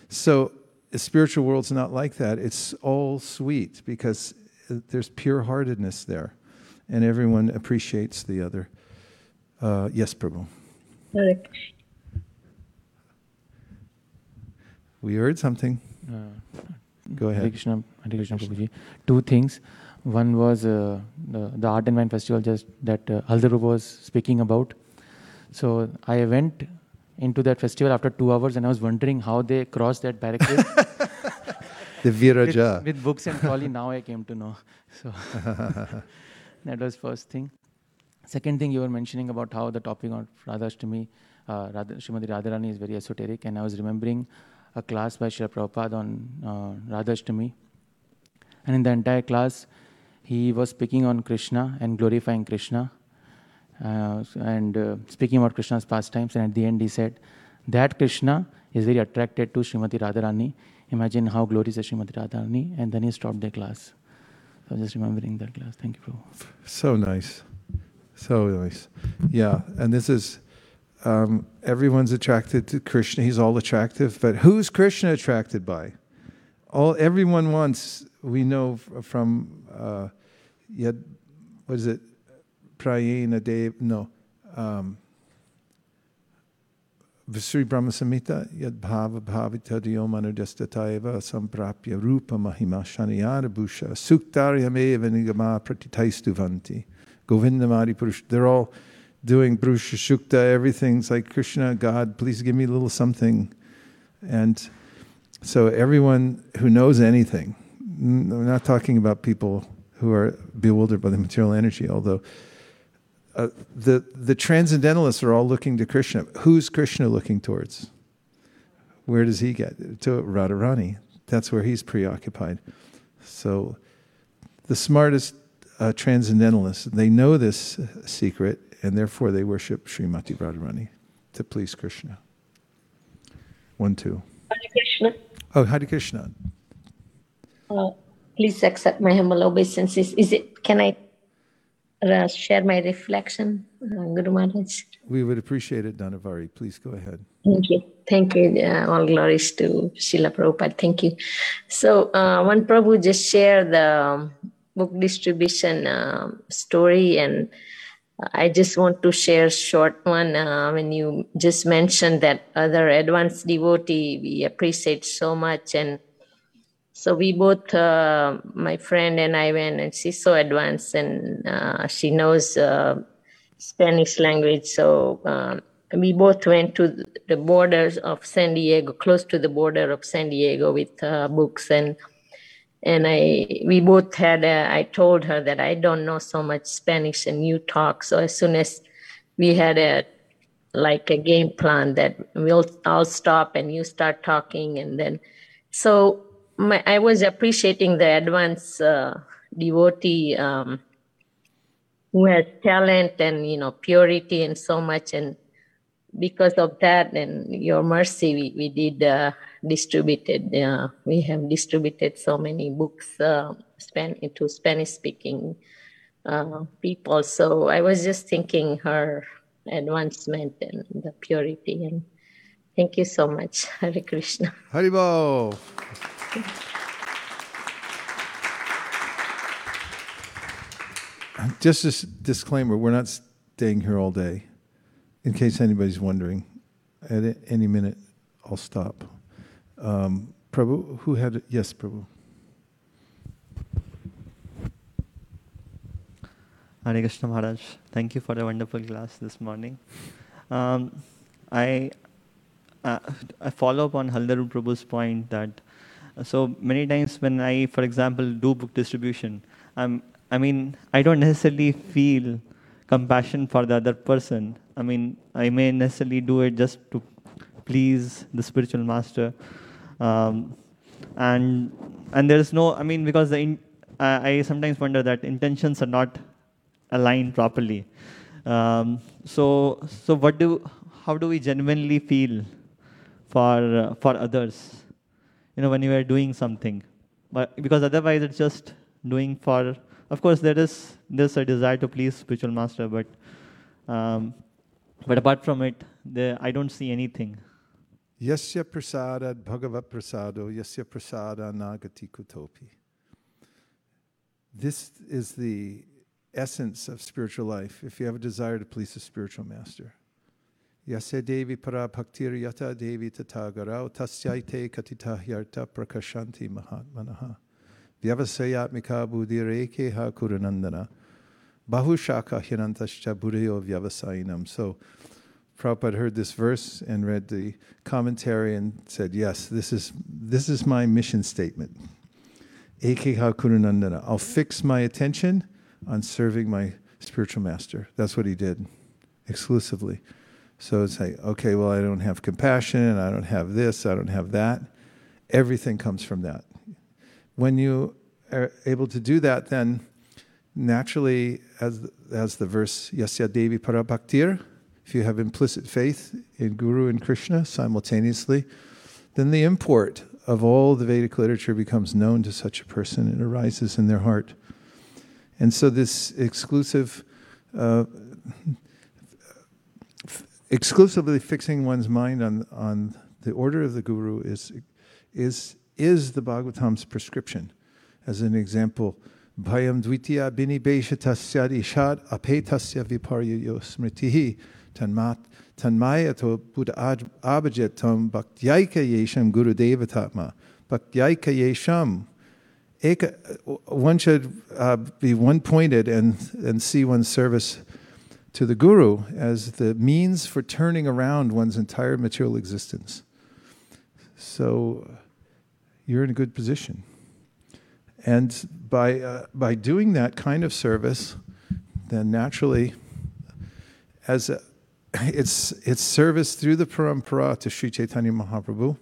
So the spiritual world's not like that. It's all sweet because there's pure heartedness there, and everyone appreciates the other. Uh, yes, Prabhu. We heard something.
Uh,
Go
Hare
ahead.
Krishna, Hare Krishna Prabhuji. Two things. One was uh, the, the Art and Wine Festival just that uh, was speaking about. So I went into that festival after two hours and I was wondering how they crossed that barricade
The
with,
Viraja.
with books and trolley. Now I came to know. So that was first thing. Second thing you were mentioning about how the topic of Radhashtami, uh, Radha, Srimati Radharani is very esoteric, and I was remembering a class by Srila Prabhupada on uh, Radhashtami. And in the entire class, he was speaking on Krishna and glorifying Krishna uh, and uh, speaking about Krishna's pastimes. And at the end, he said that Krishna is very attracted to Srimati Radharani. Imagine how glorious is Srimati Radharani. And then he stopped the class. So just remembering that class. Thank you, Prabhu.
So nice. So nice. Yeah. And this is um, everyone's attracted to Krishna. He's all attractive. But who's Krishna attracted by? All everyone wants, we know from uh, yet what is it? Prayena Dev no. Um, Sri Brahma Samhita yad bhava bhavitadiyo manudyastataiva samprapya rupa mahima shaniyara bhusha suktaryameva nigama pratitaistuvanti govindamadi purush. They're all doing Brusha Shukta, everything's like Krishna, God, please give me a little something. And so everyone who knows anything, we're not talking about people who are bewildered by the material energy, although uh, the the transcendentalists are all looking to Krishna. Who's Krishna looking towards? Where does he get to Radharani? That's where he's preoccupied. So, the smartest uh, transcendentalists they know this secret, and therefore they worship Srimati Radharani to please Krishna. One, two.
Hare Krishna.
Oh, Hare Krishna.
Uh, please accept my humble obeisances. Is it? Can I uh, share my reflection, uh, Guru Maharaj?
We would appreciate it, Dhanavari. Please go ahead.
Thank you. Thank you. Uh, all glories to Srila Prabhupada. Thank you. So, uh, one Prabhu just shared the book distribution um story, and I just want to share a short one. Uh, when you just mentioned that other advanced devotee, we appreciate so much. And so we both, uh, my friend and I went, and she's so advanced and uh, she knows uh, Spanish language. So um, we both went to the borders of San Diego, close to the border of San Diego with uh, books and and I we both had a, I told her that I don't know so much Spanish and you talk. So as soon as we had a like a game plan that we'll I'll stop and you start talking and then so my, I was appreciating the advanced uh, devotee um, who has talent and you know purity and so much and because of that and your mercy we, we did uh, distributed uh, we have distributed so many books uh, span into spanish speaking uh, people so i was just thinking her advancement and the purity and thank you so much hare krishna
Haribol. Just a disclaimer: we're not staying here all day. In case anybody's wondering, at any minute I'll stop. Um, Prabhu, who had? Yes, Prabhu.
Hare Krishna Maharaj, thank you for a wonderful class this morning. Um, I uh, I follow up on Hladini Prabhu's point that uh, so many times when I, for example, do book distribution, I'm I mean I don't necessarily feel compassion for the other person. I mean I may necessarily do it just to please the spiritual master, um, and and there's no I mean because the in, I, I sometimes wonder that intentions are not aligned properly. Um, so, so what do, how do we genuinely feel for uh, for others? You know, when you are doing something, but because otherwise it's just doing for. Of course, there is there's a desire to please spiritual master, but um, but apart from it, there I don't see anything.
Yasya prasada bhagavat prasado yasya prasada nagati kutopi. This is the essence of spiritual life if you have a desire to please the spiritual master. Yasya devi para bhaktir yata devi tatagarao tasyaite katita hyarta prakashanti mahatmanaha. Vyavasayatmika buddhireke ha kuranandana. Bahushaka hinantascha buddhayo vyavasayinam. So Prabhupada heard this verse and read the commentary and said, Yes, this is, this is my mission statement. I'll fix my attention on serving my spiritual master. That's what he did exclusively. So it's like, okay, well, I don't have compassion, and I don't have this, I don't have that. Everything comes from that. When you are able to do that, then naturally, as, as the verse Yasya Devi Parabhaktir, if you have implicit faith in Guru and Krishna simultaneously, then the import of all the Vedic literature becomes known to such a person. It arises in their heart. And so, this exclusive, uh, f- exclusively fixing one's mind on, on the order of the Guru is, is, is the Bhagavatam's prescription. As an example, Bhayam dvitiya bini beshatasya ishad apetasya viparyayo smritihi tanmayato buddha abhajetam bhaktyayika yesham guru devatatma bhaktyayika yesham Eka, one should uh, be one pointed and, and see one's service to the Guru as the means for turning around one's entire material existence. So you're in a good position. And by, uh, by doing that kind of service, then naturally, as a, it's, it's service through the parampara to Sri Chaitanya Mahaprabhu.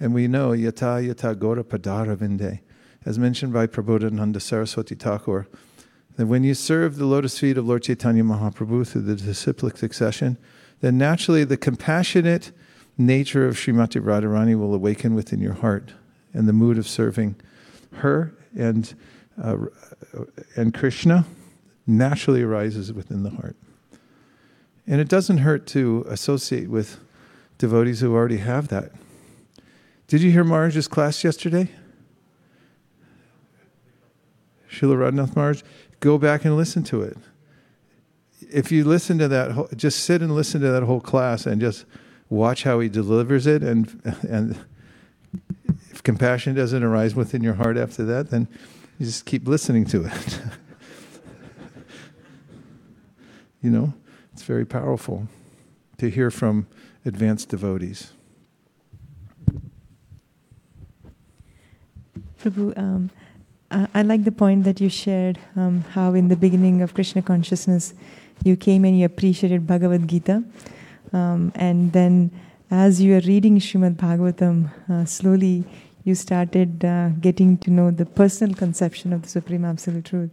And we know yata yata gora padara vinde as mentioned by Prabodhananda Saraswati Thakur, that when you serve the lotus feet of Lord Chaitanya Mahaprabhu through the disciplic succession, then naturally the compassionate nature of Srimati Radharani will awaken within your heart, and the mood of serving her and uh, and Krishna naturally arises within the heart. And it doesn't hurt to associate with devotees who already have that. Did you hear Maharaj's class yesterday? Srila Radhanath Maharaj, go back and listen to it. If you listen to that, whole, just sit and listen to that whole class and just watch how he delivers it. And, and if compassion doesn't arise within your heart after that, then you just keep listening to it. you know, it's very powerful to hear from advanced devotees.
Prabhu, um, uh, I like the point that you shared um, how in the beginning of Krishna consciousness you came and you appreciated Bhagavad Gita. Um, and then as you are reading Srimad Bhagavatam, uh, slowly you started uh, getting to know the personal conception of the Supreme Absolute Truth.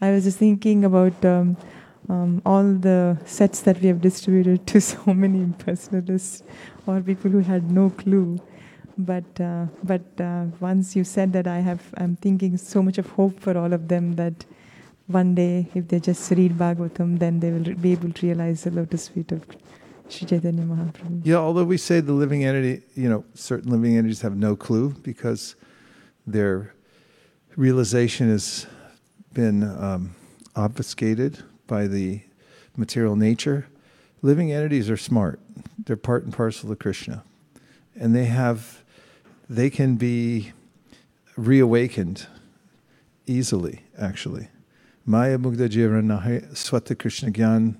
I was just thinking about um, all the sets that we have distributed to so many impersonalists or people who had no clue but uh, but uh, once you said that I have I'm thinking so much of hope for all of them that one day if they just read Bhagavatam then they will be able to realize the lotus feet of Sri Chaitanya Mahaprabhu.
Yeah, although we say the living entity, you know, certain living entities have no clue because their realization has been um, obfuscated by the material nature. Living entities are smart. They're part and parcel of Krishna. And they have they can be reawakened easily, actually. Maya Mugda Jivan Swata Krishna Gyan.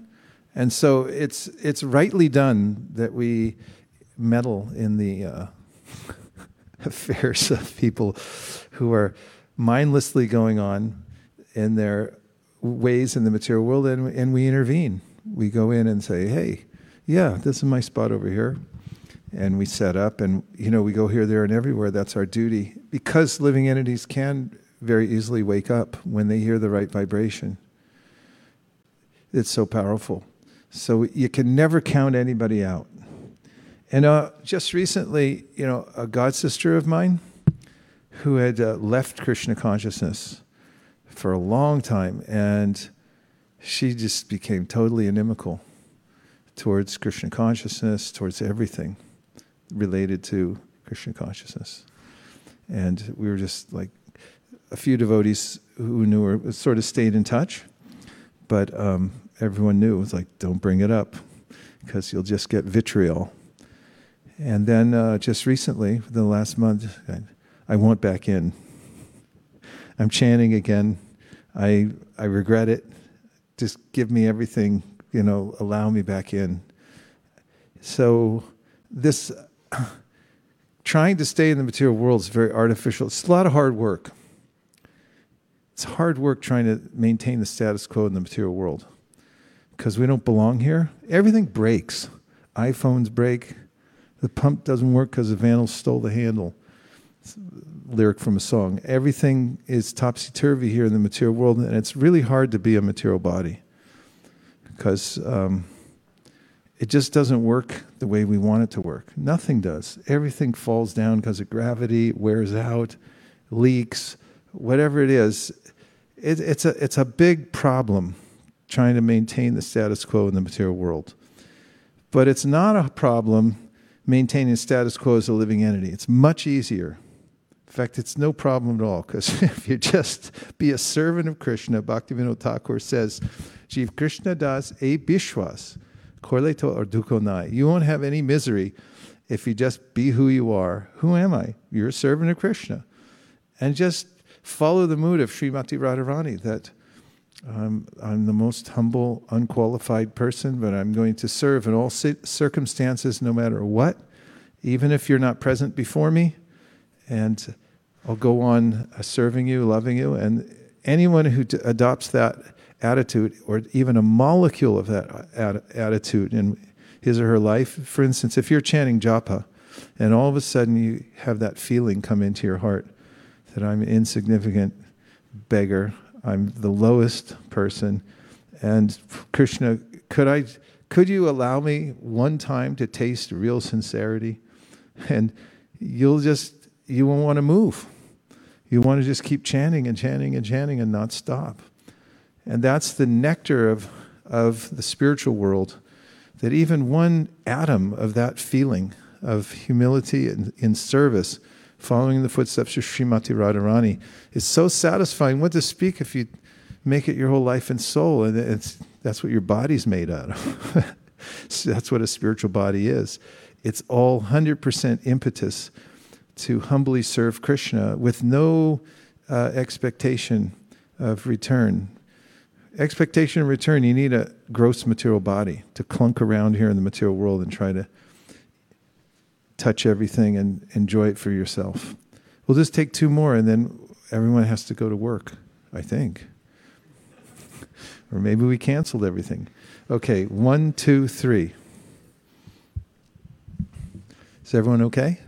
And so it's, it's rightly done that we meddle in the uh, affairs of people who are mindlessly going on in their ways in the material world and, and we intervene. We go in and say, hey, yeah, this is my spot over here. And we set up and you know we go here there and everywhere. That's our duty. Because living entities can very easily wake up when they hear the right vibration. It's so powerful. So you can never count anybody out. And uh, just recently you know a god sister of mine who had uh, left krishna consciousness for a long time and she just became totally inimical towards Krishna consciousness towards everything related to Krishna consciousness. And we were just like a few devotees who knew her sort of stayed in touch, but um, everyone knew it was like, don't bring it up because you'll just get vitriol. And then uh, just recently, the last month, I, I went back in. I'm chanting again. I I regret it. Just give me everything, you know, allow me back in. So this trying to stay in the material world is very artificial. It's a lot of hard work. It's hard work trying to maintain the status quo in the material world because we don't belong here. Everything breaks. iPhones break. The pump doesn't work because the vandals stole the handle. Lyric from a song. Everything is topsy turvy here in the material world, and it's really hard to be a material body because um, it just doesn't work the way we want it to work. Nothing does. Everything falls down because of gravity, wears out, leaks, whatever it is. It, it's, a, it's a big problem trying to maintain the status quo in the material world. But it's not a problem maintaining status quo as a living entity. It's much easier. In fact, it's no problem at all because if you just be a servant of Krishna, Bhaktivinoda Thakur says, Jiv Krishna das e bishwas, correlato or dukkho nai. You won't have any misery if you just be who you are. Who am I? You're a servant of Krishna. And just follow the mood of Srimati Radharani that I'm the most humble, unqualified person, but I'm going to serve in all circumstances, no matter what, even if you're not present before me. And I'll go on uh, serving you, loving you. And anyone who d- adopts that attitude, or even a molecule of that ad- attitude in his or her life, for instance, if you're chanting japa, and all of a sudden you have that feeling come into your heart that I'm an insignificant beggar, I'm the lowest person. And Krishna, could I could you allow me one time to taste real sincerity? And you'll just you won't want to move. You want to just keep chanting and chanting and chanting and not stop. And that's the nectar of, of the spiritual world, that even one atom of that feeling of humility and in service following the footsteps of Srimati Radharani is so satisfying. What to speak if you make it your whole life and soul? And it's, that's what your body's made out of. so that's what a spiritual body is. It's all 100% impetus to humbly serve Krishna with no uh, expectation of return. Expectation of return, you need a gross material body to clunk around here in the material world and try to touch everything and enjoy it for yourself. We'll just take two more and then everyone has to go to work, I think. or maybe we canceled everything. Okay, one, two, three. Is everyone okay?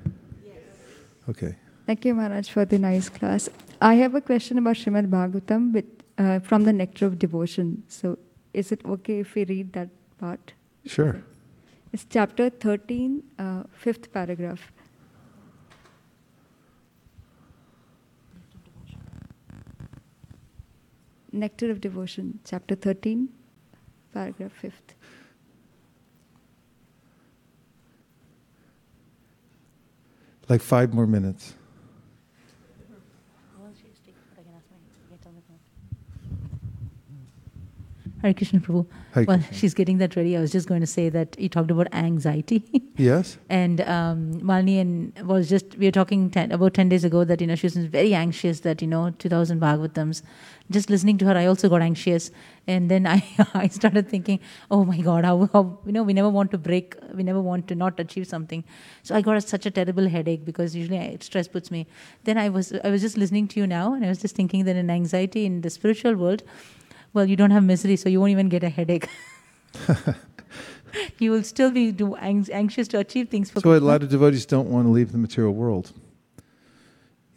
Okay.
Thank you, Maharaj, for the nice class. I have a question about Srimad Bhagavatam with, uh, from the Nectar of Devotion. So, is it okay if we read that part?
Sure.
It's chapter 13, uh, fifth paragraph. Nectar of Devotion, chapter 13, paragraph 5th.
Like five more minutes.
Hare Krishna Prabhu.
Hare
well,
Krishna.
she's getting that ready. I was just going to say that you talked about anxiety.
Yes.
and um, Malini and was just we were talking ten, about ten days ago that you know she was very anxious that you know two thousand Bhagavatams. Just listening to her, I also got anxious, and then I I started thinking, oh my God, how, how you know we never want to break, we never want to not achieve something. So I got a, such a terrible headache because usually I, stress puts me. Then I was I was just listening to you now, and I was just thinking that in anxiety in the spiritual world well, you don't have misery, so you won't even get a headache. you will still be do, anxious to achieve things for
So a lot of devotees don't want to leave the material world.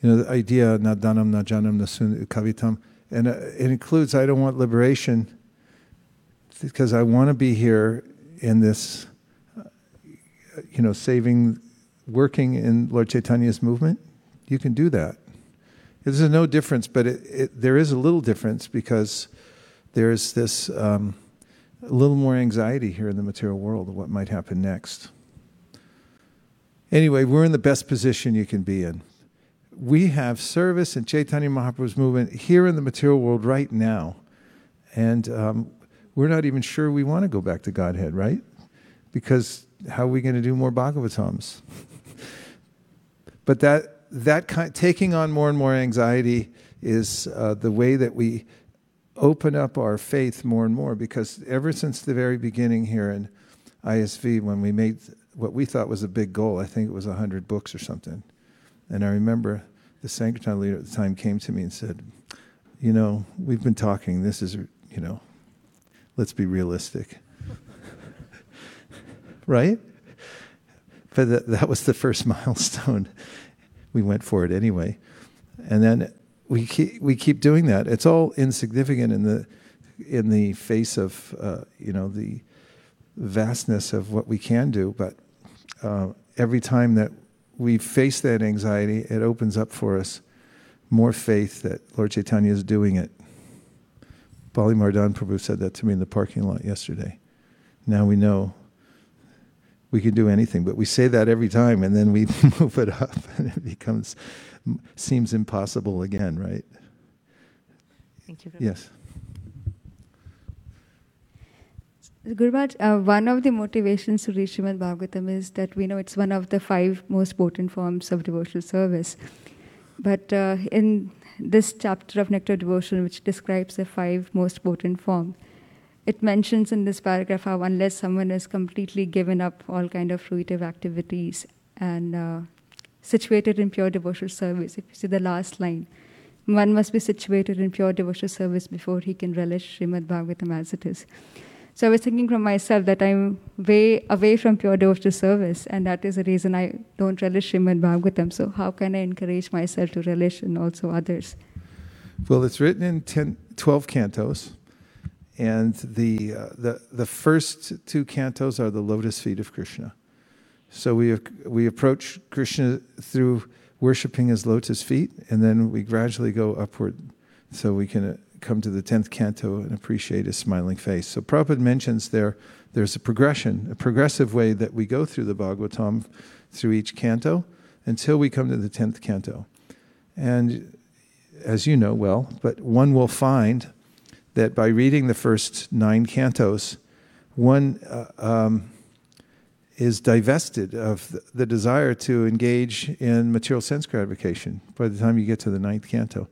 You know, the idea, na danam, na janam, na sun, kavitam, and uh, it includes I don't want liberation because I want to be here in this, uh, you know, saving, working in Lord Chaitanya's movement. You can do that. There's no difference, but it, it, there is a little difference because there's this um, a little more anxiety here in the material world of what might happen next. anyway, we're in the best position you can be in. We have service in Chaitanya Mahaprabhu's movement here in the material world right now. And um, we're not even sure we want to go back to Godhead, right? Because how are we going to do more Bhagavatams? but that, that kind, taking on more and more anxiety is uh, the way that we open up our faith more and more because ever since the very beginning here in ISV, when we made what we thought was a big goal, I think it was 100 books or something. And I remember the Sankirtan leader at the time came to me and said, You know, we've been talking, this is, you know, let's be realistic. right? But that, that was the first milestone. We went for it anyway. And then we keep, we keep doing that. It's all insignificant in the, in the face of, uh, you know, the vastness of what we can do. But uh, every time that we face that anxiety, it opens up for us more faith that Lord Chaitanya is doing it. Bali Mardan Prabhu said that to me in the parking lot yesterday. Now we know we can do anything, but we say that every time and then we move it up and it becomes, seems impossible again, right?
Thank you.
Yes.
Gurumaharaj, uh, one of the motivations to read Srimad Bhagavatam is that we know it's one of the five most potent forms of devotional service. But uh, in this chapter of Nectar Devotion, which describes the five most potent forms, it mentions in this paragraph how unless someone has completely given up all kind of fruitive activities and uh, situated in pure devotional service, if you see the last line, one must be situated in pure devotional service before he can relish Srimad Bhagavatam as it is. So I was thinking from myself that I'm way away from pure devotional service, and that is the reason I don't relish Srimad Bhagavatam. So how can I encourage myself to relish and also others?
Well, it's written in 10, 12 cantos, and the, uh, the, the first two cantos are the lotus feet of Krishna. So we, we approach Krishna through worshiping his lotus feet, and then we gradually go upward so we can come to the 10th canto and appreciate his smiling face. So Prabhupada mentions there there's a progression, a progressive way that we go through the Bhagavatam through each canto until we come to the 10th canto. And as you know well, but one will find that by reading the first nine cantos, one uh, um, is divested of the, the desire to engage in material sense gratification by the time you get to the ninth canto.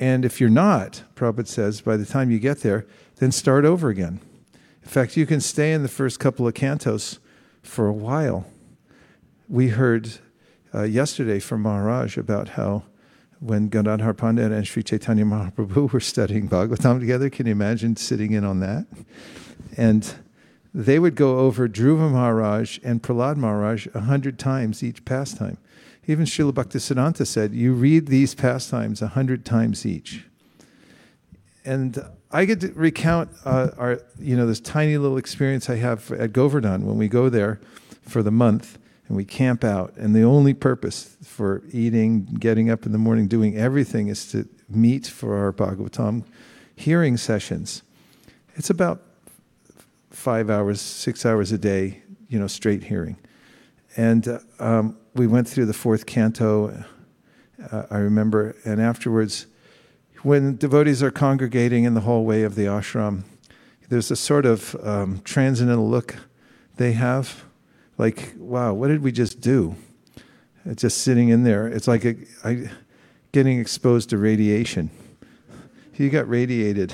And if you're not, Prabhupada says, by the time you get there, then start over again. In fact, you can stay in the first couple of cantos for a while. We heard uh, yesterday from Maharaj about how when Gadadhar Pandit and Sri Chaitanya Mahaprabhu were studying Bhagavatam together, can you imagine sitting in on that? And they would go over Dhruva Maharaj and Prahlad Maharaj a hundred times each pastime. Even Srila Bhaktisiddhanta said, you read these pastimes a hundred times each. And I get to recount uh, our, you know, this tiny little experience I have at Govardhan when we go there for the month and we camp out. And the only purpose for eating, getting up in the morning, doing everything is to meet for our Bhagavatam hearing sessions. It's about five hours, six hours a day, you know, straight hearing. And um, we went through the fourth canto, uh, I remember, and afterwards, when devotees are congregating in the hallway of the ashram, there's a sort of um, transcendental look they have, like, wow, what did we just do? It's just sitting in there. It's like getting exposed to radiation. You got radiated.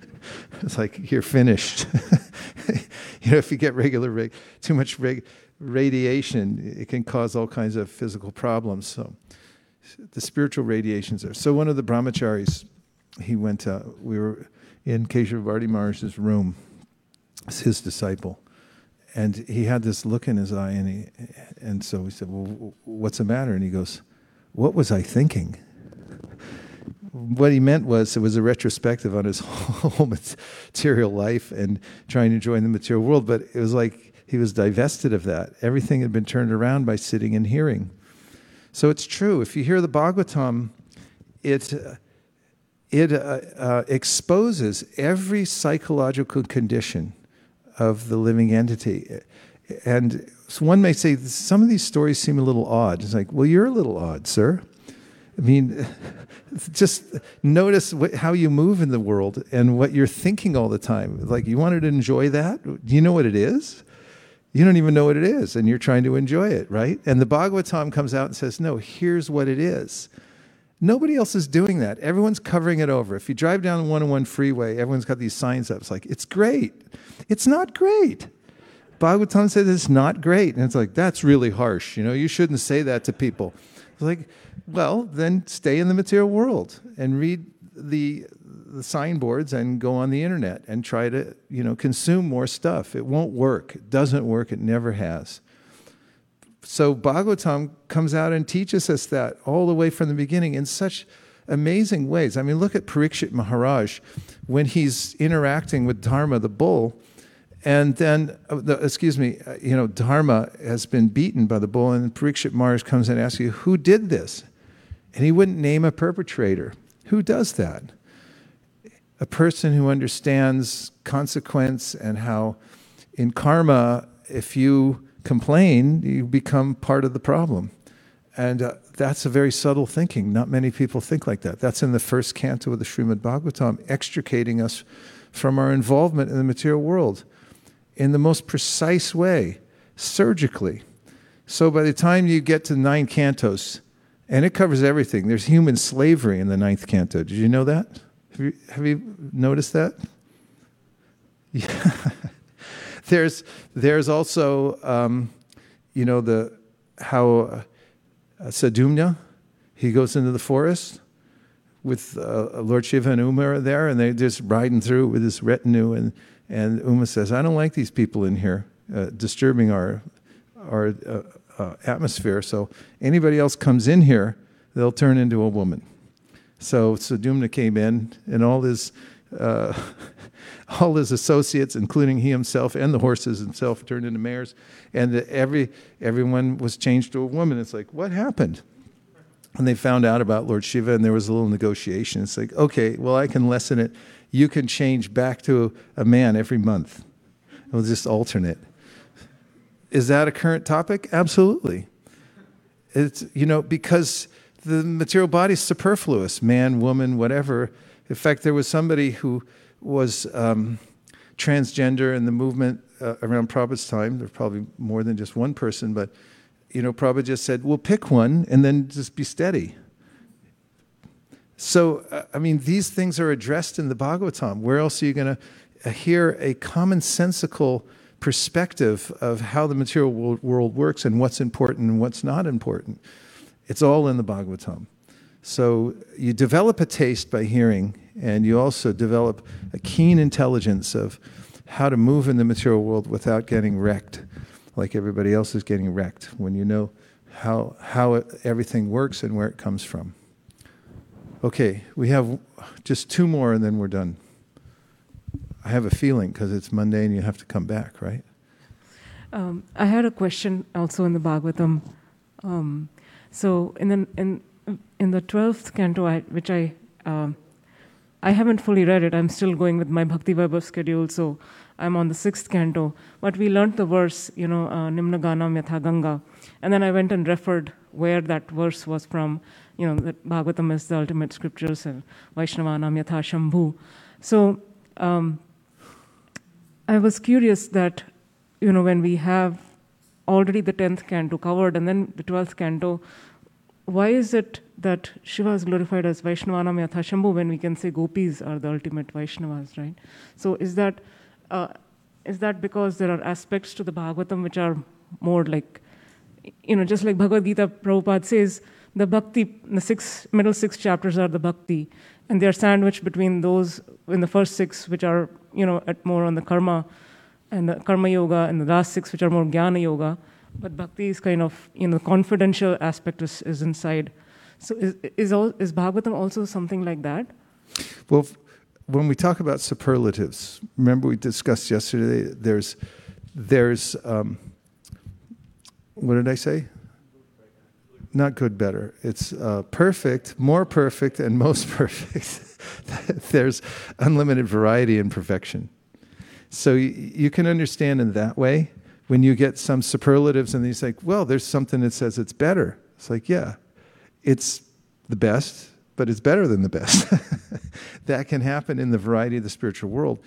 it's like you're finished. you know, if you get regular, rig too much reg, radiation, it can cause all kinds of physical problems. So the spiritual radiations are. So one of the brahmacharis, he went, uh, we were in Keshavardi Maharaj's room, it's his disciple. And he had this look in his eye, and, he, and so we said, Well, what's the matter? And he goes, What was I thinking? what he meant was it was a retrospective on his whole material life and trying to join the material world, but it was like he was divested of that. Everything had been turned around by sitting and hearing. So it's true. If you hear the Bhagavatam, it, it uh, uh, exposes every psychological condition of the living entity. And so one may say, some of these stories seem a little odd. It's like, well, you're a little odd, sir. I mean, just notice what, how you move in the world and what you're thinking all the time. Like, you wanted to enjoy that? Do you know what it is? You don't even know what it is, and you're trying to enjoy it, right? And the Bhagavatam comes out and says, no, here's what it is. Nobody else is doing that. Everyone's covering it over. If you drive down the 101 freeway, everyone's got these signs up. It's like, it's great. It's not great. Bhagavatam says it's not great. And it's like, that's really harsh. You know, you shouldn't say that to people. It's like, well, then stay in the material world and read the the signboards and go on the internet and try to, you know, consume more stuff. It won't work. It doesn't work. It never has. So Bhagavatam comes out and teaches us that all the way from the beginning in such amazing ways. I mean, look at Parikshit Maharaj when he's interacting with Dharma, the bull, and then, uh, excuse me, uh, you know, Dharma has been beaten by the bull, and Parikshit Maharaj comes and asks you, who did this? And he wouldn't name a perpetrator. Who does that? A person who understands consequence and how in karma, if you complain, you become part of the problem. And uh, that's a very subtle thinking. Not many people think like that. That's in the first canto of the Srimad Bhagavatam, extricating us from our involvement in the material world in the most precise way, surgically. So by the time you get to nine cantos, and it covers everything, there's human slavery in the ninth canto. Did you know that? Have you, have you noticed that? Yeah. there's, there's also, um, you know, the, how uh, Sudyumna, he goes into the forest with uh, Lord Shiva and Uma there, and they're just riding through with this retinue, and and Uma says, I don't like these people in here uh, disturbing our, our uh, uh, atmosphere. So anybody else comes in here, they'll turn into a woman. So Sudyumna came in, and all his, uh, all his associates, including he himself and the horses himself, turned into mares. And every, everyone was changed to a woman. It's like, what happened? And they found out about Lord Shiva, and there was a little negotiation. It's like, okay, well, I can lessen it you can change back to a man every month. We'll just alternate. Is that a current topic? Absolutely. It's, you know, because the material body is superfluous man, woman, whatever. In fact, there was somebody who was um, transgender in the movement uh, around Prabhupada's time. There's probably more than just one person, but, you know, Prabhupada just said, well, pick one and then just be steady. So, uh, I mean, these things are addressed in the Bhagavatam. Where else are you going to uh, hear a commonsensical perspective of how the material world works and what's important and what's not important? It's all in the Bhagavatam. So, you develop a taste by hearing, and you also develop a keen intelligence of how to move in the material world without getting wrecked like everybody else is getting wrecked when you know how, how it, everything works and where it comes from. Okay, we have just two more and then we're done. I have a feeling because it's Monday and you have to come back, right?
Um, I had a question also in the Bhagavatam. Um, so in the in in the twelfth canto, I, which I um, I haven't fully read it. I'm still going with my Bhakti Vaibhav schedule, so I'm on the sixth canto. But we learned the verse, you know, uh, Nimna Ganam Yatha Ganga, and then I went and referred where that verse was from you know, that Bhagavatam is the ultimate scriptures and Vaishnavanam Yatha Shambhu. So um, I was curious that, you know, when we have already the 10th canto covered and then the 12th canto, why is it that Shiva is glorified as Vaishnavanam Yatha Shambhu when we can say gopis are the ultimate Vaishnavas, right? So is that, uh, is that because there are aspects to the Bhagavatam which are more like, you know, just like Bhagavad Gita, Prabhupada says, the bhakti, the six middle six chapters are the bhakti, and they are sandwiched between those in the first six, which are you know at more on the karma and the karma yoga, and the last six, which are more jnana yoga. But bhakti is kind of you know the confidential aspect is, is inside. So is is, all, is Bhagavatam also something like that?
Well, when we talk about superlatives, remember we discussed yesterday. There's there's um, what did I say? not good, better. It's uh, perfect, more perfect, and most perfect. There's unlimited variety and perfection. So you, you can understand in that way, when you get some superlatives and he's like, well, there's something that says it's better. It's like, yeah, it's the best, but it's better than the best. that can happen in the variety of the spiritual world.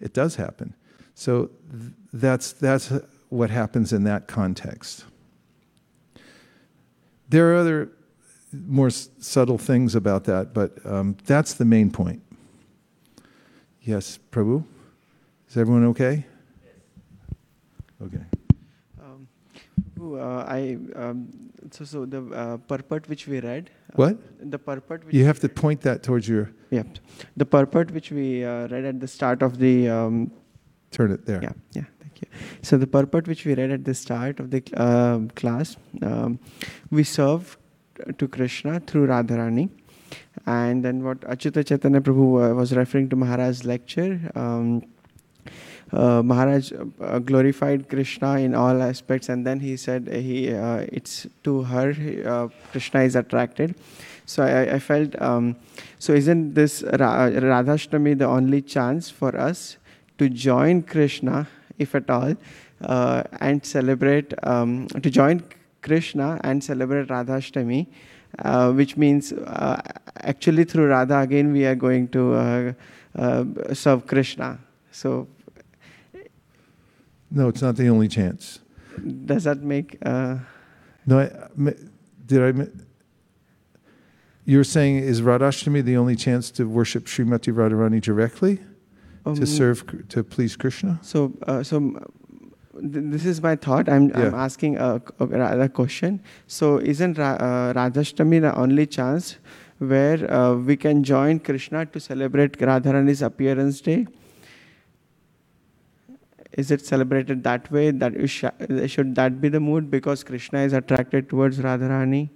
It does happen. So th- that's, that's what happens in that context. There are other more s- subtle things about that, but um, that's the main point. Yes, Prabhu? Is everyone okay? Okay.
Um, uh, I um, so so the uh, purport which we read. uh,
What?
the purport. Which
You have to point that towards your.
Yeah, the purport which we uh, read at the start of the. Um,
Turn it there.
Yeah, yeah, thank you. So the purport which we read at the start of the um class, um, we serve to Krishna through Radharani. And then what Achyuta Chaitanya Prabhu uh, was referring to Maharaj's lecture, um, uh, Maharaj uh, glorified Krishna in all aspects, and then he said he uh, it's to her uh, Krishna is attracted. So I, I felt um, so isn't this Ra- Radhashtami the only chance for us to join Krishna, if at all, uh, and celebrate um, to join Krishna and celebrate Radhashtami, uh, which means uh, actually through Radha again we are going to uh, uh, serve Krishna. So
No, it's not the only chance.
does that make? Uh,
No, I, did I? You're saying is Radhashtami the only chance to worship Srimati Radharani directly,
Um,
to serve, to please Krishna?
So, uh, so this is my thought. I'm, I'm asking a, a question. So, isn't Ra- uh, Radhashtami the only chance where uh, we can join Krishna to celebrate Radharani's appearance day? Is it celebrated that way? That sh- should that be the mood because Krishna is attracted towards Radharani?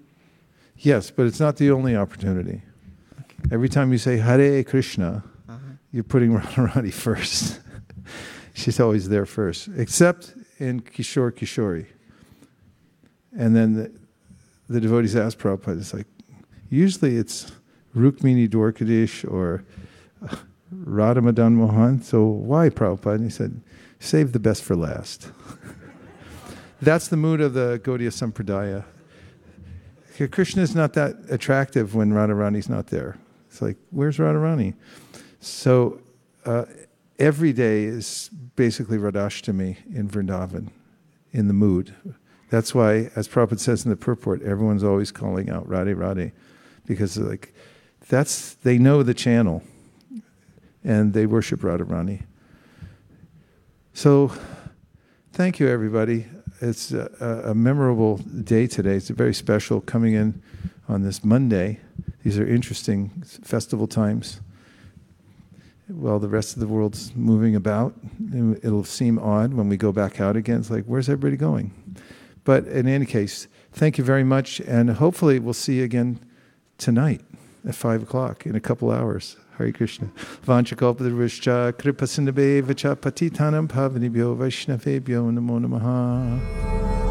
Yes, but it's not the only opportunity. Every time you say Hare Krishna,
Uh-huh.
you're putting Radharani first. She's always there first, except in Kishore Kishori. And then the, the devotees ask Prabhupada, it's like, usually it's Rukmini Dwarkadish or uh, Radha Madan Mohan. So why Prabhupada? And he said, save the best for last. That's the mood of the Gaudiya Sampradaya. Is not that attractive when Radharani's not there. It's like, where's Radharani? So uh, every day is basically Radhashtami in Vrindavan, in the mood. That's why, as Prabhupada says in the purport, everyone's always calling out Radhe Radhe, because like, that's they know the channel, and they worship Radharani. So, thank you, everybody. It's a, a, memorable day today. It's a very special coming in on this Monday. These are interesting festival times. While the rest of the world's moving about, it'll seem odd when we go back out again. It's like, where's everybody going? But in any case, thank you very much, and hopefully we'll see you again tonight at five o'clock in a couple hours. Hare Krishna. Vanchakalpadrivishcha kripasindabe vacha patitanam pavanibhyo vaishnavebhyo namo namaha.